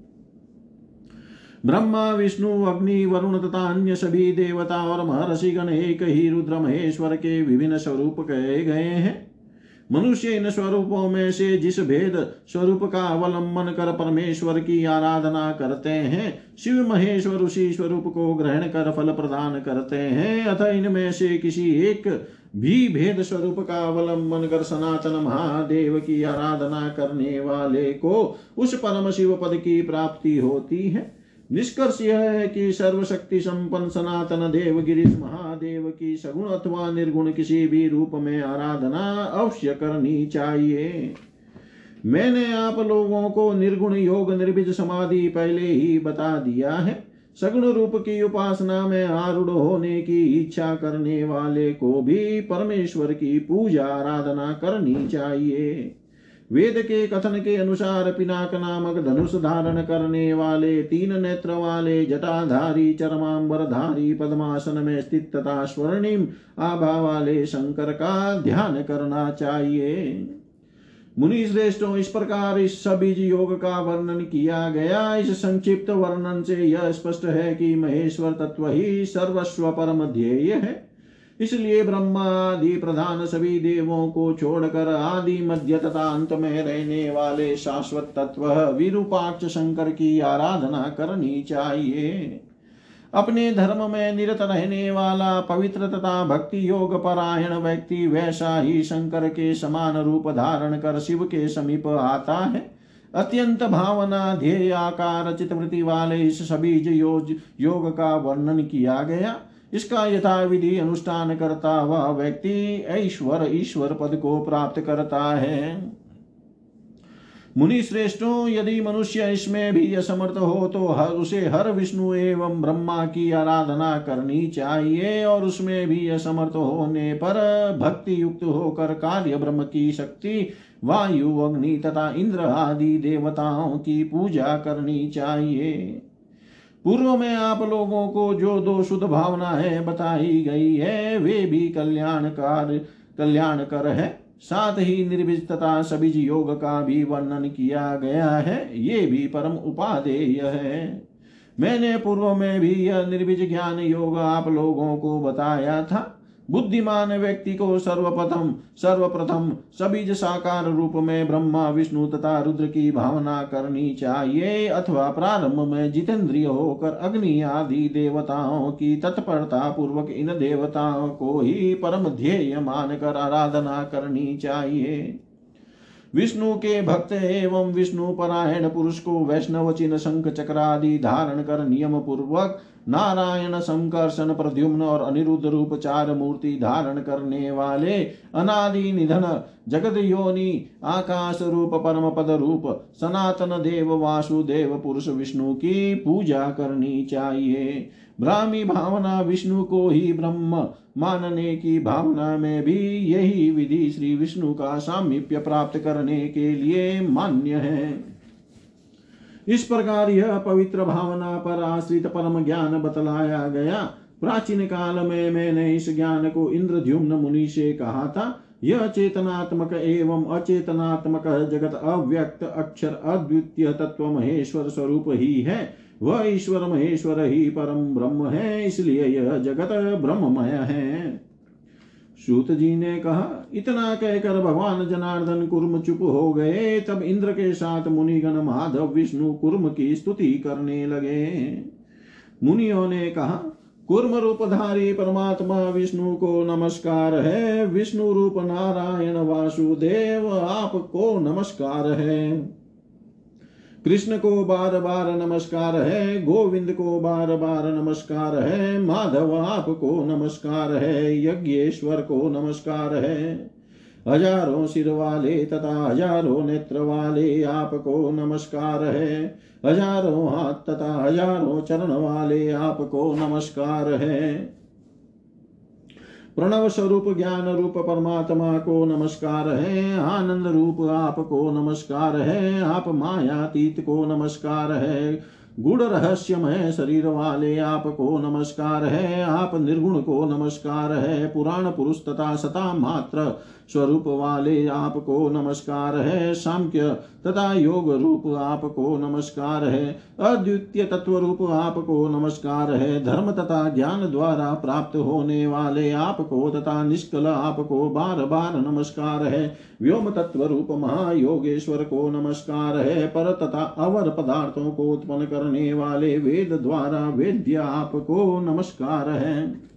ब्रह्मा, विष्णु, अग्नि, वरुण तथा अन्य सभी देवता और महर्षि गण एक ही रुद्र महेश्वर के विभिन्न स्वरूप कहे गए हैं। मनुष्य इन स्वरूपों में से जिस भेद स्वरूप का अवलंबन कर परमेश्वर की आराधना करते हैं, शिव महेश्वर उसी स्वरूप को ग्रहण कर फल प्रदान करते हैं। अतः इनमें से किसी एक भी भेद स्वरूप का अवलंबन कर सनातन महादेव की आराधना करने वाले को उस परम शिव पद की प्राप्ति होती है। निष्कर्ष यह है कि सर्वशक्ति संपन्न सनातन देव गिरीश महादेव की सगुण अथवा निर्गुण किसी भी रूप में आराधना अवश्य करनी चाहिए। मैंने आप लोगों को निर्गुण योग निर्भिज समाधि पहले ही बता दिया है। सगुण रूप की उपासना में आरूढ़ होने की इच्छा करने वाले को भी परमेश्वर की पूजा आराधना करनी चाहिए। वेद के कथन के अनुसार पिनाक नामक धनुष धारण करने वाले तीन नेत्र वाले जटाधारी, चरमांबरधारी, पद्मासन में स्थित तथा स्वर्णिम आभा वाले शंकर का ध्यान करना चाहिए। मुनि श्रेष्ठों, इस प्रकार इस सबीज योग का वर्णन किया गया। इस संक्षिप्त वर्णन से यह स्पष्ट है कि महेश्वर तत्व ही सर्वस्व परम ध्येय है। इसलिए ब्रह्मा आदि प्रधान सभी देवों को छोड़कर आदि मध्य तथा अंत में रहने वाले शाश्वत तत्व विरूपाक्ष शंकर की आराधना करनी चाहिए। अपने धर्म में निरत रहने वाला पवित्र तथा भक्ति योग परायण व्यक्ति वैसा ही शंकर के समान रूप धारण कर शिव के समीप आता है। अत्यंत भावना ध्येय आकार चितवृत्ति वाले इस सभी योग योग का वर्णन किया गया इसका यथा विधि अनुष्ठान करता हुआ व्यक्ति ऐश्वर ईश्वर पद को प्राप्त करता है। मुनि श्रेष्ठों, यदि मनुष्य इसमें भी असमर्थ हो तो हर उसे हर विष्णु एवं ब्रह्मा की आराधना करनी चाहिए और उसमें भी असमर्थ होने पर भक्ति युक्त होकर कार्य ब्रह्म की शक्ति, वायु, अग्नि तथा इंद्र आदि देवताओं की पूजा करनी चाहिए। पूर्व में आप लोगों को जो दो शुद्ध भावना है बताई गई है, वे भी कल्याणकार कल्याण कर है। साथ ही निर्विज तथा योग का भी वर्णन किया गया है, ये भी परम उपादेय है। मैंने पूर्व में भी यह निर्विज ज्ञान योग आप लोगों को बताया था। बुद्धिमान व्यक्ति को सर्वप्रथम सर्वप्रथम सभी साकार रूप में ब्रह्मा, विष्णु तथा रुद्र की भावना करनी चाहिए अथवा प्रारंभ में जितेंद्रिय होकर अग्नि आदि देवताओं की तत्परता पूर्वक इन देवताओं को ही परम ध्येय मानकर आराधना करनी चाहिए। विष्णु के भक्त एवं विष्णु परायण पुरुष को वैष्णव चिन्ह शंख चक्रादि धारण कर नियम पूर्वक नारायण संकर्षण प्रद्युम्न और अनिरुद्ध रूप चार मूर्ति धारण करने वाले अनादि निधन जगत योनि आकाश रूप परम पद रूप सनातन देव वासुदेव पुरुष विष्णु की पूजा करनी चाहिए। ब्राह्मी भावना विष्णु को ही ब्रह्म मानने की भावना में भी यही विधि श्री विष्णु का सामीप्य प्राप्त करने के लिए मान्य है। इस प्रकार यह पवित्र भावना पर आश्रित परम ज्ञान बतलाया गया। प्राचीन काल में मैंने इस ज्ञान को इंद्रद्युम्न मुनि से कहा था। यह चेतनात्मक एवं अचेतनात्मक जगत अव्यक्त अक्षर अद्वितीय तत्व महेश्वर स्वरूप ही है। वह ईश्वर महेश्वर ही परम ब्रह्म है, इसलिए यह जगत ब्रह्ममय है। सूत जी ने कहा, इतना कहकर भगवान जनार्दन कुर्म चुप हो गए। तब इंद्र के साथ मुनिगण माधव, विष्णु कुर्म की स्तुति करने लगे। मुनियों ने कहा, कुर्म रूपधारी परमात्मा विष्णु को नमस्कार है। विष्णु रूप नारायण वासुदेव आपको नमस्कार है। कृष्ण को बार बार नमस्कार है, गोविंद को बार बार नमस्कार है, माधव आपको नमस्कार है, यज्ञेश्वर को नमस्कार है। हज़ारों सिर वाले तथा हज़ारों नेत्र वाले आपको नमस्कार है। हज़ारों हाथ तथा हज़ारों चरण वाले आपको नमस्कार है। प्रणव स्वरूप ज्ञान रूप परमात्मा को नमस्कार है आनंद रूप आपको नमस्कार है, आप मायातीत को नमस्कार है गुण रहस्यमय शरीर वाले आपको नमस्कार है, आप निर्गुण को नमस्कार है, पुराण पुरुष तथा सता मात्र स्वरूप वाले आपको नमस्कार है, साम्य तथा योग रूप आपको नमस्कार है, अद्वितीय तत्व रूप आपको नमस्कार है, धर्म तथा ज्ञान द्वारा प्राप्त होने वाले आपको तथा निष्कल आपको बार बार नमस्कार है, व्योम तत्व रूप महायोगेश्वर को नमस्कार है, पर तथा अवर पदार्थों को उत्पन्न करने वाले वेद द्वारा वेद्य आपको नमस्कार है।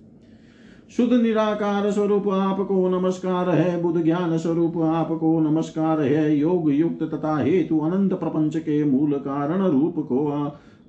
शुद्ध निराकार स्वरूप आपको नमस्कार है, बुद्ध ज्ञान स्वरूप आपको नमस्कार है, योग युक्त तथा हेतु अनंत प्रपंच के मूल कारण रूप को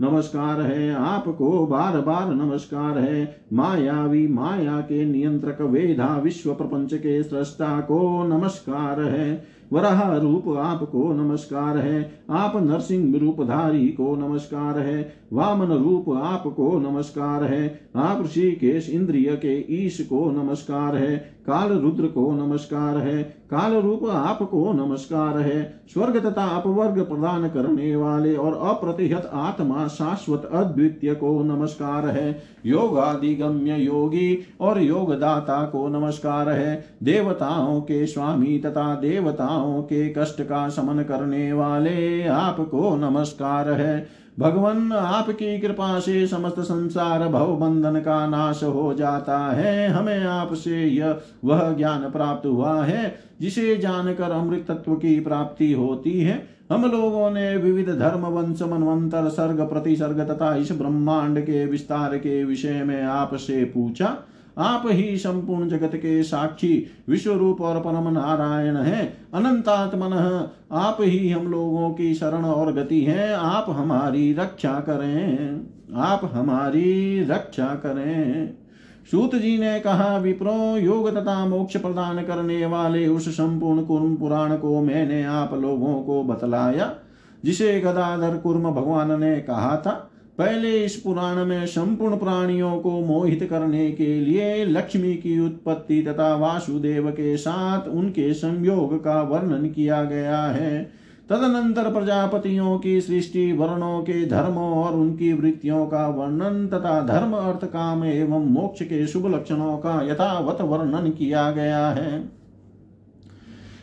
नमस्कार है, आपको बार बार नमस्कार है मायावी माया के नियंत्रक वेधा विश्व प्रपंच के सृष्टा को नमस्कार है। वराह रूप आपको नमस्कार है। आप नरसिंह रूपधारी को नमस्कार है। वामन रूप आपको नमस्कार है। आप ऋषिकेश इंद्रिय के ईश को नमस्कार है। काल रुद्र को नमस्कार है। काल रूप आपको नमस्कार है। स्वर्ग तथा अपवर्ग प्रदान करने वाले और अप्रतिहत आत्मा शाश्वत अद्वितीय को नमस्कार है। योगादिगम्य योगी और योगदाता को नमस्कार है। देवताओं के स्वामी तथा देवताओं के कष्ट का शमन करने वाले आपको नमस्कार है। भगवान आपकी कृपा से समस्त संसार भव बंधन का नाश हो जाता है। हमें आपसे यह वह ज्ञान प्राप्त हुआ है, जिसे जानकर अमृत तत्व की प्राप्ति होती है। हम लोगों ने विविध धर्म, वंश, मनवंतर, सर्ग, प्रतिसर्ग तथा इस ब्रह्मांड के विस्तार के विषय में आपसे पूछा। आप ही संपूर्ण जगत के साक्षी विश्व रूप और परम नारायण है। अनंतात्मन आप ही हम लोगों की शरण और गति है। आप हमारी रक्षा करें। आप हमारी रक्षा करें। सूत जी ने कहा, विप्रो, योग तथा मोक्ष प्रदान करने वाले उस संपूर्ण कुर्म पुराण को मैंने आप लोगों को बतलाया, जिसे गदाधर कुर्म भगवान ने कहा था। पहले इस पुराण में संपूर्ण प्राणियों को मोहित करने के लिए लक्ष्मी की उत्पत्ति तथा वासुदेव के साथ उनके संयोग का वर्णन किया गया है। तदनंतर प्रजापतियों की सृष्टि, वर्णों के धर्मों और उनकी वृत्तियों का वर्णन तथा धर्म, अर्थ, काम एवं मोक्ष के शुभ लक्षणों का यथावत वर्णन किया गया है।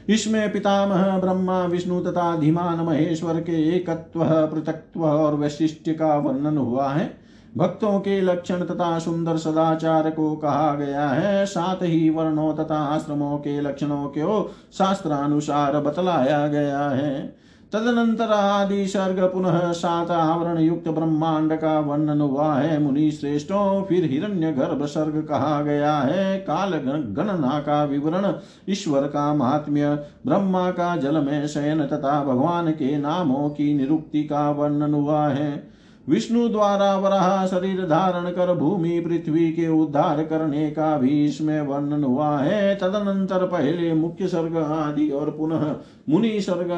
इसमें पितामह, ब्रह्मा, विष्णु तथा धीमान महेश्वर के एकत्व पृथक्व और वैशिष्ट का वर्णन हुआ है। भक्तों के लक्षण तथा सुंदर सदाचार को कहा गया है। साथ ही वर्णों तथा आश्रमों के लक्षणों को शास्त्रानुसार बतलाया गया है। तदनंतर आदि सर्ग पुनः सात आवरण युक्त ब्रह्मांड का वर्णन हुआ है मुनि श्रेष्ठों फिर हिरण्य गर्भ सर्ग कहा गया है? काल गणना का विवरण, ईश्वर का महात्म्य, ब्रह्मा का जल में शयन तथा भगवान के नामों की निरुक्ति का वर्णन हुआ है। विष्णु द्वारा वराह शरीर धारण कर भूमि पृथ्वी के उद्धार करने का भी इसमें वर्णन हुआ है। तदनंतर पहले मुख्य सर्ग आदि और पुनः मुनि सर्ग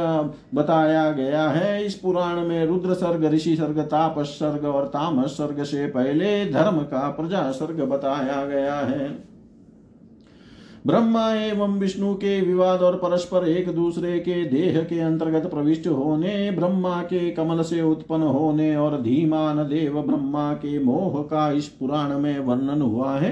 बताया गया है। इस पुराण में रुद्र सर्ग ऋषि सर्ग तापस सर्ग और तामस सर्ग से पहले धर्म का प्रजा सर्ग बताया गया है। ब्रह्मा एवं विष्णु के विवाद और परस्पर एक दूसरे के देह के अंतर्गत प्रविष्ट होने, ब्रह्मा के कमल से उत्पन्न होने और धीमान देव ब्रह्मा के मोह का इस पुराण में वर्णन हुआ है।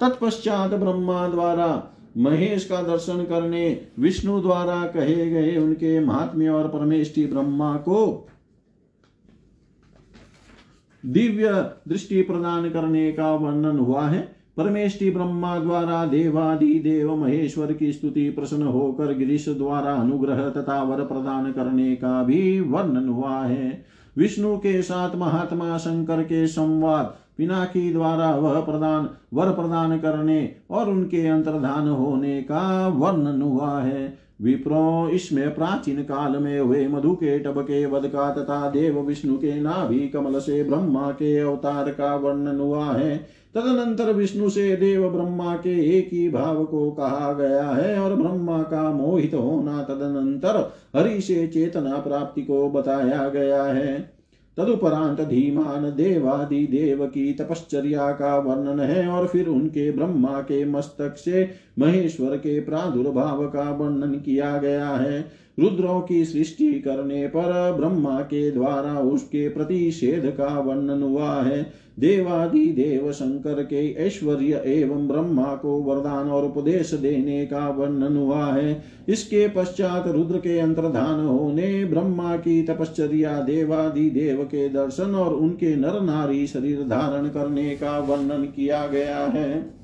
तत्पश्चात ब्रह्मा द्वारा महेश का दर्शन करने, विष्णु द्वारा कहे गए उनके महात्म्य और परमेष्टि ब्रह्मा को दिव्य दृष्टि प्रदान करने का वर्णन हुआ है। परमेष्टि ब्रह्मा द्वारा देवादि देव महेश्वर की स्तुति प्रसन्न होकर गिरीश द्वारा अनुग्रह तथा वर प्रदान करने का भी वर्णन हुआ है। विष्णु के साथ महात्मा शंकर के संवाद, पिनाकी द्वारा वह प्रदान, वर प्रदान करने और उनके अंतर्धान होने का वर्णन हुआ है। विप्रो इसमें प्राचीन काल में हुए मधु के टब के वध का तथा देव विष्णु के नाभि कमल से ब्रह्मा के अवतार का वर्णन हुआ है। तदनंतर विष्णु से देव ब्रह्मा के एक ही भाव को कहा गया है और ब्रह्मा का मोहित होना तदनंतर हरि से चेतना प्राप्ति को बताया गया है। तदुपरांत धीमान देवादि देव की तपश्चर्या का वर्णन है और फिर उनके ब्रह्मा के मस्तक से महेश्वर के प्रादुर्भाव का वर्णन किया गया है। रुद्रों की सृष्टि करने पर ब्रह्मा के द्वारा उसके प्रतिषेध का वर्णन हुआ है। देवादि देव शंकर के ऐश्वर्य एवं ब्रह्मा को वरदान और उपदेश देने का वर्णन हुआ है। इसके पश्चात रुद्र के अंतर्धान होने ब्रह्मा की तपश्चर्या देवादि देव के दर्शन और उनके नर नारी शरीर धारण करने का वर्णन किया गया है।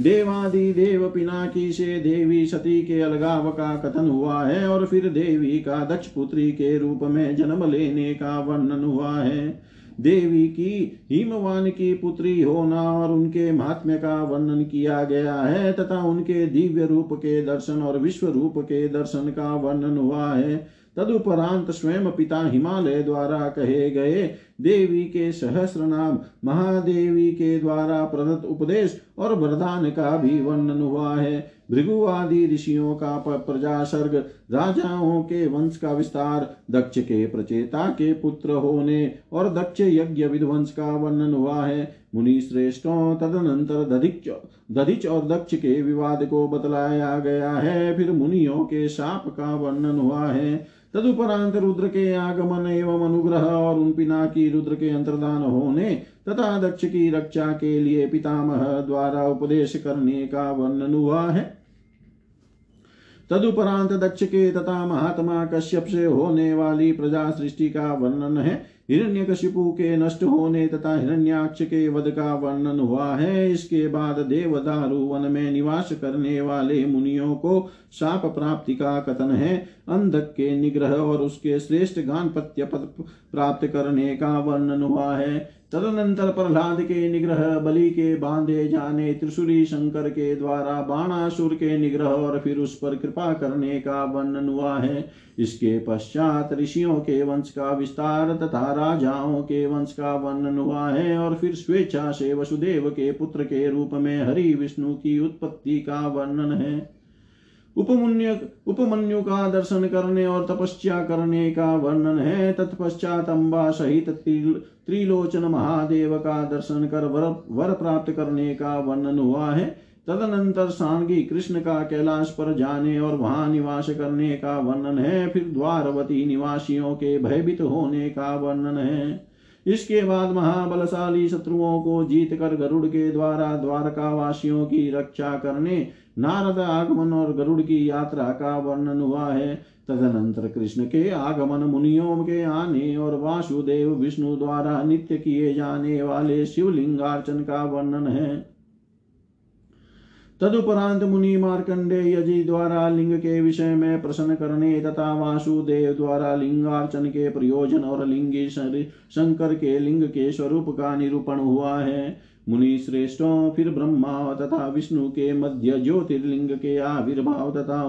देवादि देव पिनाकी से देवी सती के अलगाव का कथन हुआ है और फिर देवी का दक्ष पुत्री के रूप में जन्म लेने का वर्णन हुआ है। देवी की हिमवान की पुत्री होना और उनके महात्म्य का वर्णन किया गया है तथा उनके दिव्य रूप के दर्शन और विश्व रूप के दर्शन का वर्णन हुआ है। तदुपरांत स्वयं पिता हिमालय द्वारा कहे गए देवी के सहस्र नाम महादेवी के द्वारा प्रदत्त उपदेश और वरदान का भी वर्णन हुआ है। भृगु आदि ऋषियों का प्रजा सर्ग राजाओं के वंश का विस्तार, दक्ष के प्रचेता के पुत्र होने और दक्ष यज्ञ विध्वंस का वर्णन हुआ है। मुनि श्रेष्ठों तदनंतर दधिच दधिच और दक्ष के विवाद को बतलाया गया है। फिर मुनियों के शाप का वर्णन हुआ है। तदुपरांत रुद्र के आगमन एवं अनुग्रह और उन पिना की रुद्र के अंतर्दान होने, तथा दक्ष की रक्षा के लिए पितामह द्वारा उपदेश करने का वर्णन हुआ है। तदुपरांत दक्ष के तथा महात्मा कश्यप से होने वाली प्रजा सृष्टि का वर्णन है। हिरण्यकशिपु के नष्ट होने तथा हिरण्याक्ष के वध का वर्णन हुआ है। इसके बाद देवदारु वन में निवास करने वाले मुनियों को शाप प्राप्ति का कथन है। अंधक के निग्रह और उसके श्रेष्ठ गान पत्य पद प्राप्त करने का वर्णन हुआ है। तदनंतर प्रहलाद के निग्रह, बलि के बांधे जाने त्रिशूली शंकर के द्वारा बाणासुर के निग्रह और फिर उस पर कृपा करने का वर्णन हुआ है। इसके पश्चात ऋषियों के वंश का विस्तार तथा राजाओं के वंश का वर्णन हुआ है और फिर स्वेच्छा से वसुदेव के पुत्र के रूप में हरि विष्णु की उत्पत्ति का वर्णन है। उपमन्यु उपमन्यु का दर्शन करने और तपस्या करने का वर्णन है। तत्पश्चात अम्बा सहित त्रिलोचन महादेव का दर्शन कर वर वर प्राप्त करने का वर्णन हुआ है। तदनंतर सांगी कृष्ण का कैलाश पर जाने और वहाँ निवास करने का वर्णन है, फिर द्वारवती निवासियों के भयभीत होने का वर्णन है। इसके बाद महाबलशाली शत्रुओं को जीत कर गरुड़ के द्वारा द्वारका वासियों की रक्षा करने, नारद आगमन और गरुड़ की यात्रा का वर्णन हुआ है। तदनंतर कृष्ण के आगमन मुनियों के आने और वासुदेव विष्णु द्वारा नित्य किए जाने वाले शिवलिंगार्चन का वर्णन है। तदुपरांत मुनि मार्कंडेय जी द्वारा लिंग के विषय में प्रश्न करने तथा वासुदेव द्वारा लिंगार्चन के प्रयोजन और लिंगी शंकर के लिंग के स्वरूप का निरूपण हुआ है। मुनि श्रेष्ठों फिर ब्रह्मा तथा विष्णु के मध्य ज्योतिर्लिंग के आविर्भाव तथा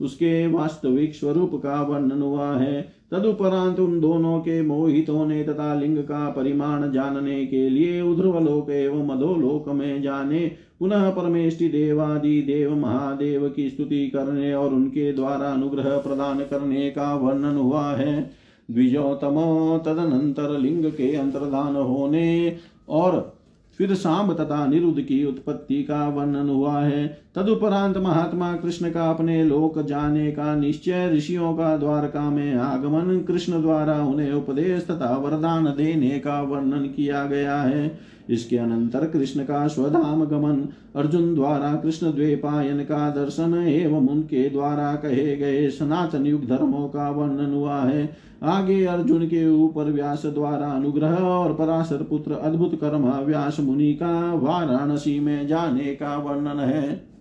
उसके वास्तविक स्वरूप का वर्णन हुआ है। तदुपरांत उन दोनों के मोहित होने तथा लिंग का परिमाण जानने के लिए उध्रवलोक एवं मधोलोक में जाने पुनः परमेष्टि देवादि देव महादेव की स्तुति करने और उनके द्वारा अनुग्रह प्रदान करने का वर्णन हुआ है। द्विजोतमो तदनंतर लिंग के अंतर्धान होने और फिर सांब तथा निरुद्ध की उत्पत्ति का वर्णन हुआ है। तदुपरांत महात्मा कृष्ण का अपने लोक जाने का निश्चय ऋषियों का द्वारका में आगमन कृष्ण द्वारा उन्हें उपदेश तथा वरदान देने का वर्णन किया गया है। इसके अनंतर कृष्ण का स्वधाम गमन, अर्जुन द्वारा कृष्ण द्वेपायन का दर्शन एवं उनके द्वारा कहे गए सनातन युग धर्मों का वर्णन हुआ है। आगे अर्जुन के ऊपर व्यास द्वारा अनुग्रह और पराशर पुत्र अद्भुत कर्म व्यास मुनि का वाराणसी में जाने का वर्णन है।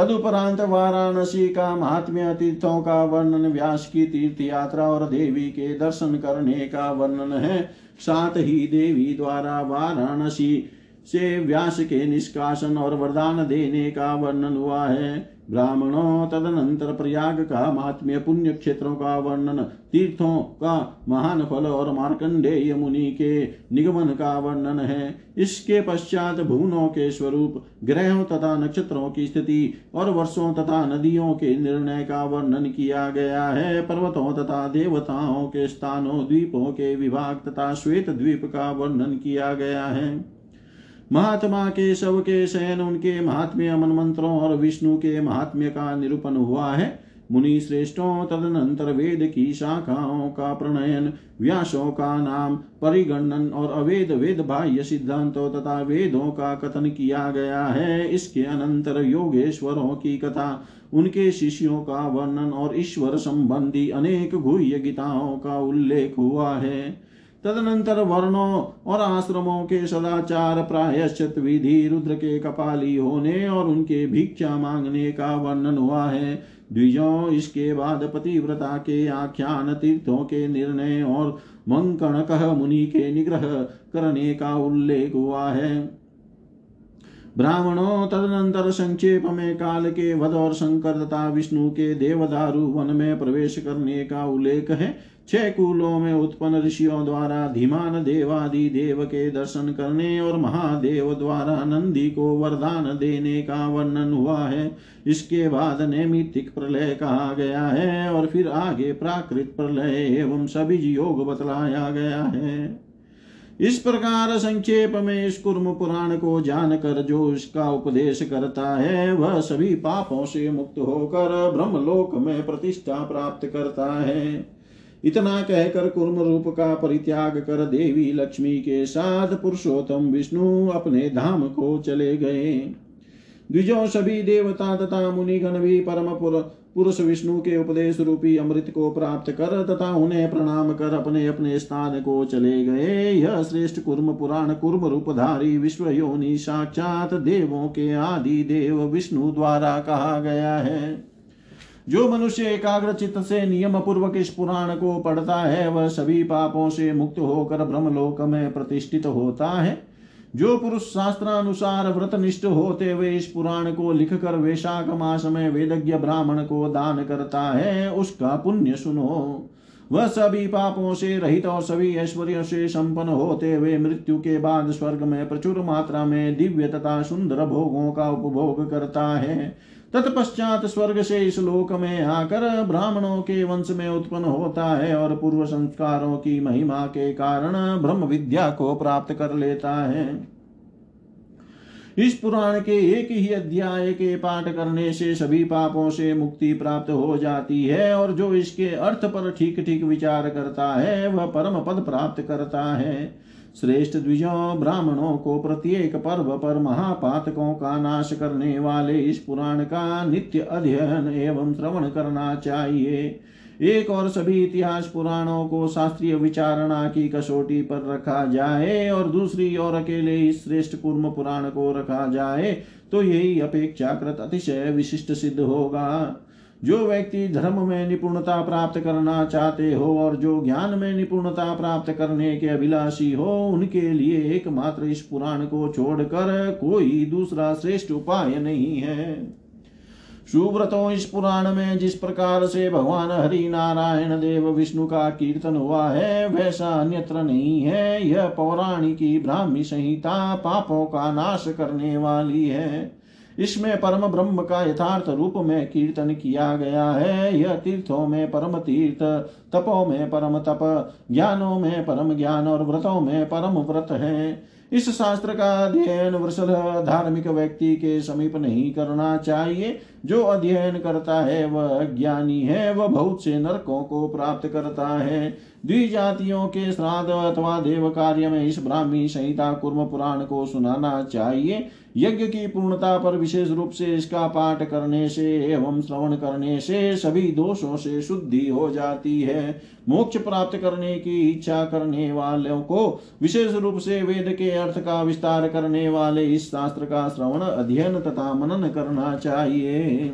तदुपरांत वाराणसी का महात्म्य तीर्थों का वर्णन, व्यास की तीर्थ यात्रा और देवी के दर्शन करने का वर्णन है। साथ ही देवी द्वारा वाराणसी से व्यास के निष्कासन और वरदान देने का वर्णन हुआ है। ब्राह्मणों तदनंतर प्रयाग का महात्म्य पुण्य क्षेत्रों का वर्णन, तीर्थों का महान फल और मार्कंडेय मुनि के निगमन का वर्णन है। इसके पश्चात भुवनों के स्वरूप, ग्रहों तथा नक्षत्रों की स्थिति और वर्षों तथा नदियों के निर्णय का वर्णन किया गया है। पर्वतों तथा देवताओं के स्थानों, द्वीपों के विभाग तथा श्वेत द्वीप का वर्णन किया गया है। महात्मा के शव के शयन उनके महात्म्य मन मंत्रों और विष्णु के महात्म्य का निरूपण हुआ है। मुनि श्रेष्ठों तदनंतर वेद की शाखाओं का प्रणयन, व्यासों का नाम, परिगणन और अवेद वेद बाह्य सिद्धांतों तथा वेदों का कथन किया गया है। इसके अनंतर योगेश्वरों की कथा, उनके शिष्यों का वर्णन और ईश्वर संबंधी अनेक गुह्य गीताओं का उल्लेख हुआ है। तदनंतर वर्णों और आश्रमों के सदाचार प्रायश्चित विधि रुद्र के कपाली होने और उनके भिक्षा मांगने का वर्णन हुआ है। द्विजों, इसके बाद पतिव्रता के आख्यान, तीर्थों के निर्णय और मंकण कह मुनि के निग्रह करने का उल्लेख हुआ है। ब्राह्मणों, तदनंतर संक्षेप में काल के वध और शंकर तथा विष्णु के देवदारु वन में प्रवेश करने का उल्लेख है। छह कुलों में उत्पन्न ऋषियों द्वारा धीमान देवादि देव के दर्शन करने और महादेव द्वारा नंदी को वरदान देने का वर्णन हुआ है। इसके बाद नैमितिक प्रलय कहा गया है और फिर आगे प्राकृत प्रलय एवं सभी योग बतलाया गया है। इस प्रकार संक्षेप में इस कुर्म पुराण को जानकर जो इसका उपदेश करता है, वह सभी पापों से मुक्त होकर ब्रह्मलोक में प्रतिष्ठा प्राप्त करता है। इतना कहकर कुर्म रूप का परित्याग कर देवी लक्ष्मी के साथ पुरुषोत्तम विष्णु अपने धाम को चले गए। द्विजो सभी देवता तथा मुनिगण भी परम पुरुष विष्णु के उपदेश रूपी अमृत को प्राप्त कर तथा उन्हें प्रणाम कर अपने अपने स्थान को चले गए। यह श्रेष्ठ कुर्म पुराण कुर्म रूपधारी विश्व योनि साक्षात देवों के आदि देव विष्णु द्वारा कहा गया है। जो मनुष्य एकाग्र चित्त से नियम पूर्वक इस पुराण को पढ़ता है, वह सभी पापों से मुक्त होकर ब्रह्मलोक में प्रतिष्ठित होता है। जो पुरुष शास्त्रानुसार व्रत निष्ठ होते हुए इस पुराण को लिख कर वैशाख मास में वेदज्ञ ब्राह्मण को दान करता है, उसका पुण्य सुनो। वह सभी पापों से रहित और सभी ऐश्वर्य से संपन्न होते हुए मृत्यु के बाद स्वर्ग में प्रचुर मात्रा में दिव्य तथा सुंदर भोगों का उपभोग करता है। तत्पश्चात स्वर्ग से इस लोक में आकर ब्राह्मणों के वंश में उत्पन्न होता है और पूर्व संस्कारों की महिमा के कारण ब्रह्म विद्या को प्राप्त कर लेता है। इस पुराण के एक ही अध्याय के पाठ करने से सभी पापों से मुक्ति प्राप्त हो जाती है और जो इसके अर्थ पर ठीक ठीक विचार करता है, वह परम पद प्राप्त करता है। श्रेष्ठ द्विजों, ब्राह्मणों को प्रत्येक पर्व पर महापातकों का नाश करने वाले इस पुराण का नित्य अध्ययन एवं श्रवण करना चाहिए। एक और सभी इतिहास पुराणों को शास्त्रीय विचारणा की कसौटी पर रखा जाए और दूसरी ओर अकेले इस श्रेष्ठ कूर्म पुराण को रखा जाए तो यही अपेक्षाकृत अतिशय विशिष्ट सिद्ध होगा। जो व्यक्ति धर्म में निपुणता प्राप्त करना चाहते हो और जो ज्ञान में निपुणता प्राप्त करने के अभिलाषी हो, उनके लिए एकमात्र इस पुराण को छोड़कर कोई दूसरा श्रेष्ठ उपाय नहीं है। सुव्रतों इस पुराण में जिस प्रकार से भगवान हरि नारायण देव विष्णु का कीर्तन हुआ है, वैसा अन्यत्र नहीं है। यह पौराणिकी ब्राह्मी संहिता पापों का नाश करने वाली है। इसमें परम ब्रह्म का यथार्थ रूप में कीर्तन किया गया है। यह तीर्थों में परम तीर्थ, तपों में परम तप, ज्ञानों में परम ज्ञान और व्रतों में परम व्रत है। इस शास्त्र का अध्ययन वृषल धार्मिक व्यक्ति के समीप नहीं करना चाहिए। जो अध्ययन करता है, वह ज्ञानी है, वह बहुत से नरकों को प्राप्त करता है। द्विजातियों के श्राद्ध अथवा देव कार्य में इस ब्राह्मी संहिता कुर्म पुराण को सुनाना चाहिए। यज्ञ की पूर्णता पर विशेष रूप से इसका पाठ करने से एवं श्रवण करने से सभी दोषों से शुद्धि हो जाती है। मोक्ष प्राप्त करने की इच्छा करने वालों को विशेष रूप से वेद के अर्थ का विस्तार करने वाले इस शास्त्र का श्रवण अध्ययन तथा मनन करना चाहिए।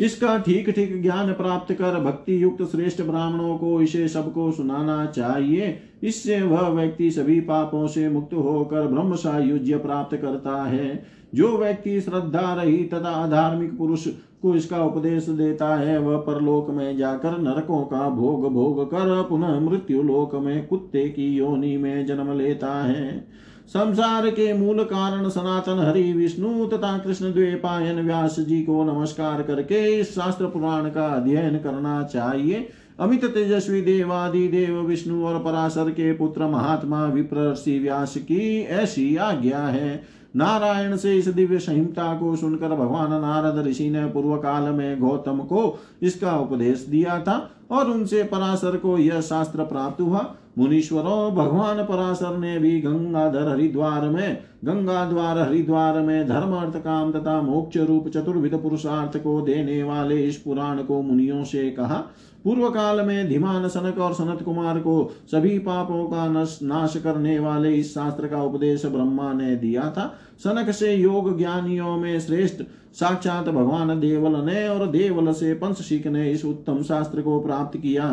इसका ठीक ठीक ज्ञान प्राप्त कर भक्ति युक्त श्रेष्ठ ब्राह्मणों को इसे सबको सुनाना चाहिए। इससे वह व्यक्ति सभी पापों से मुक्त होकर ब्रह्म सायुज्य प्राप्त करता है। जो व्यक्ति श्रद्धा रही तथा अधार्मिक पुरुष को इसका उपदेश देता है, वह परलोक में जाकर नरकों का भोग भोग कर पुनः मृत्यु लोक में कुत्ते की योनि में जन्म लेता है। संसार के मूल कारण सनातन हरि विष्णु तथा कृष्ण द्वेपायन व्यास जी को नमस्कार करके इस शास्त्र पुराण का अध्ययन करना चाहिए। अमित तेजस्वी देवादि देव विष्णु और पराशर के पुत्र महात्मा विप्रषि व्यास की ऐसी आज्ञा है। नारायण से इस दिव्य संहिता को सुनकर भगवान नारद ऋषि ने पूर्व काल में गौतम को इसका उपदेश दिया था और उनसे पराशर को यह शास्त्र प्राप्त हुआ। मुनीश्वरों भगवान पराशर ने भी गंगाधर हरिद्वार में गंगा द्वार हरिद्वार में धर्म अर्थ काम तथा मोक्ष रूप चतुर्विध पुरुषार्थ को देने वाले इस पुराण को मुनियों से कहा। पूर्व काल में धीमान सनक और सनत कुमार को सभी पापों का नाश करने वाले इस शास्त्र का उपदेश ब्रह्मा ने दिया था। सनक से योग ज्ञानियों में श्रेष्ठ साक्षात भगवान देवल ने और देवल से पंचशिक ने इस उत्तम शास्त्र को प्राप्त किया।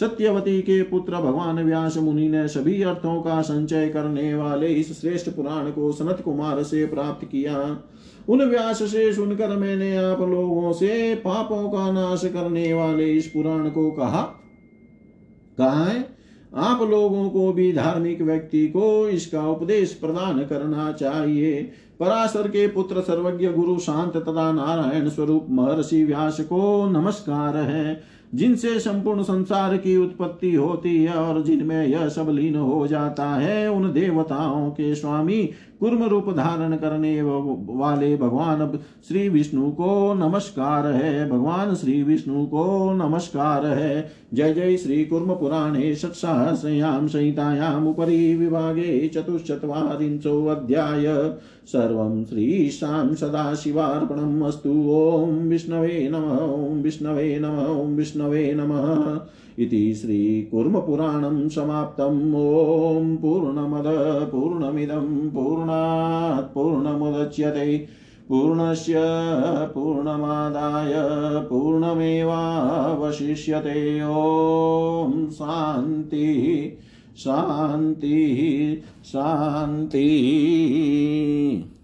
सत्यवती के पुत्र भगवान व्यास मुनि ने सभी अर्थों का संचय करने वाले इस श्रेष्ठ पुराण को सनत कुमार से प्राप्त किया। उन व्यास से सुनकर मैंने आप लोगों से पापों का नाश करने वाले इस पुराण को कहा। कहा है, आप लोगों को भी धार्मिक व्यक्ति को इसका उपदेश प्रदान करना चाहिए। पराशर के पुत्र सर्वज्ञ गुरु शांत तथा नारायण स्वरूप महर्षि व्यास को नमस्कार है। जिनसे संपूर्ण संसार की उत्पत्ति होती है और जिनमें यह सब लीन हो जाता है, उन देवताओं के स्वामी कुर्म रूप धारण करने वाले भगवान श्री विष्णु को नमस्कार है। भगवान श्री विष्णु को नमस्कार है। जय जय श्री कुर्म पुराणे षट्सहस्रयां संहितायाम् उपरि विभागे चतुश्चत्वारिंशो अध्याय। सर्वं श्रीशां सदाशिवार्पणम् अस्तु। ॐ विष्णवे नमः। ॐ विष्णवे नमः। ॐ विष्णवे नमः। इति श्रीकुर्मपुराणं समाप्तम् ॐ पूर्णमद, पूर्णमिदं, पूर्णात् पूर्णमुदच्यते। पूर्णस्य पूर्णमादाय पूर्णमेवावशिष्यते। ॐ शान्तिः शान्तिः शान्तिः।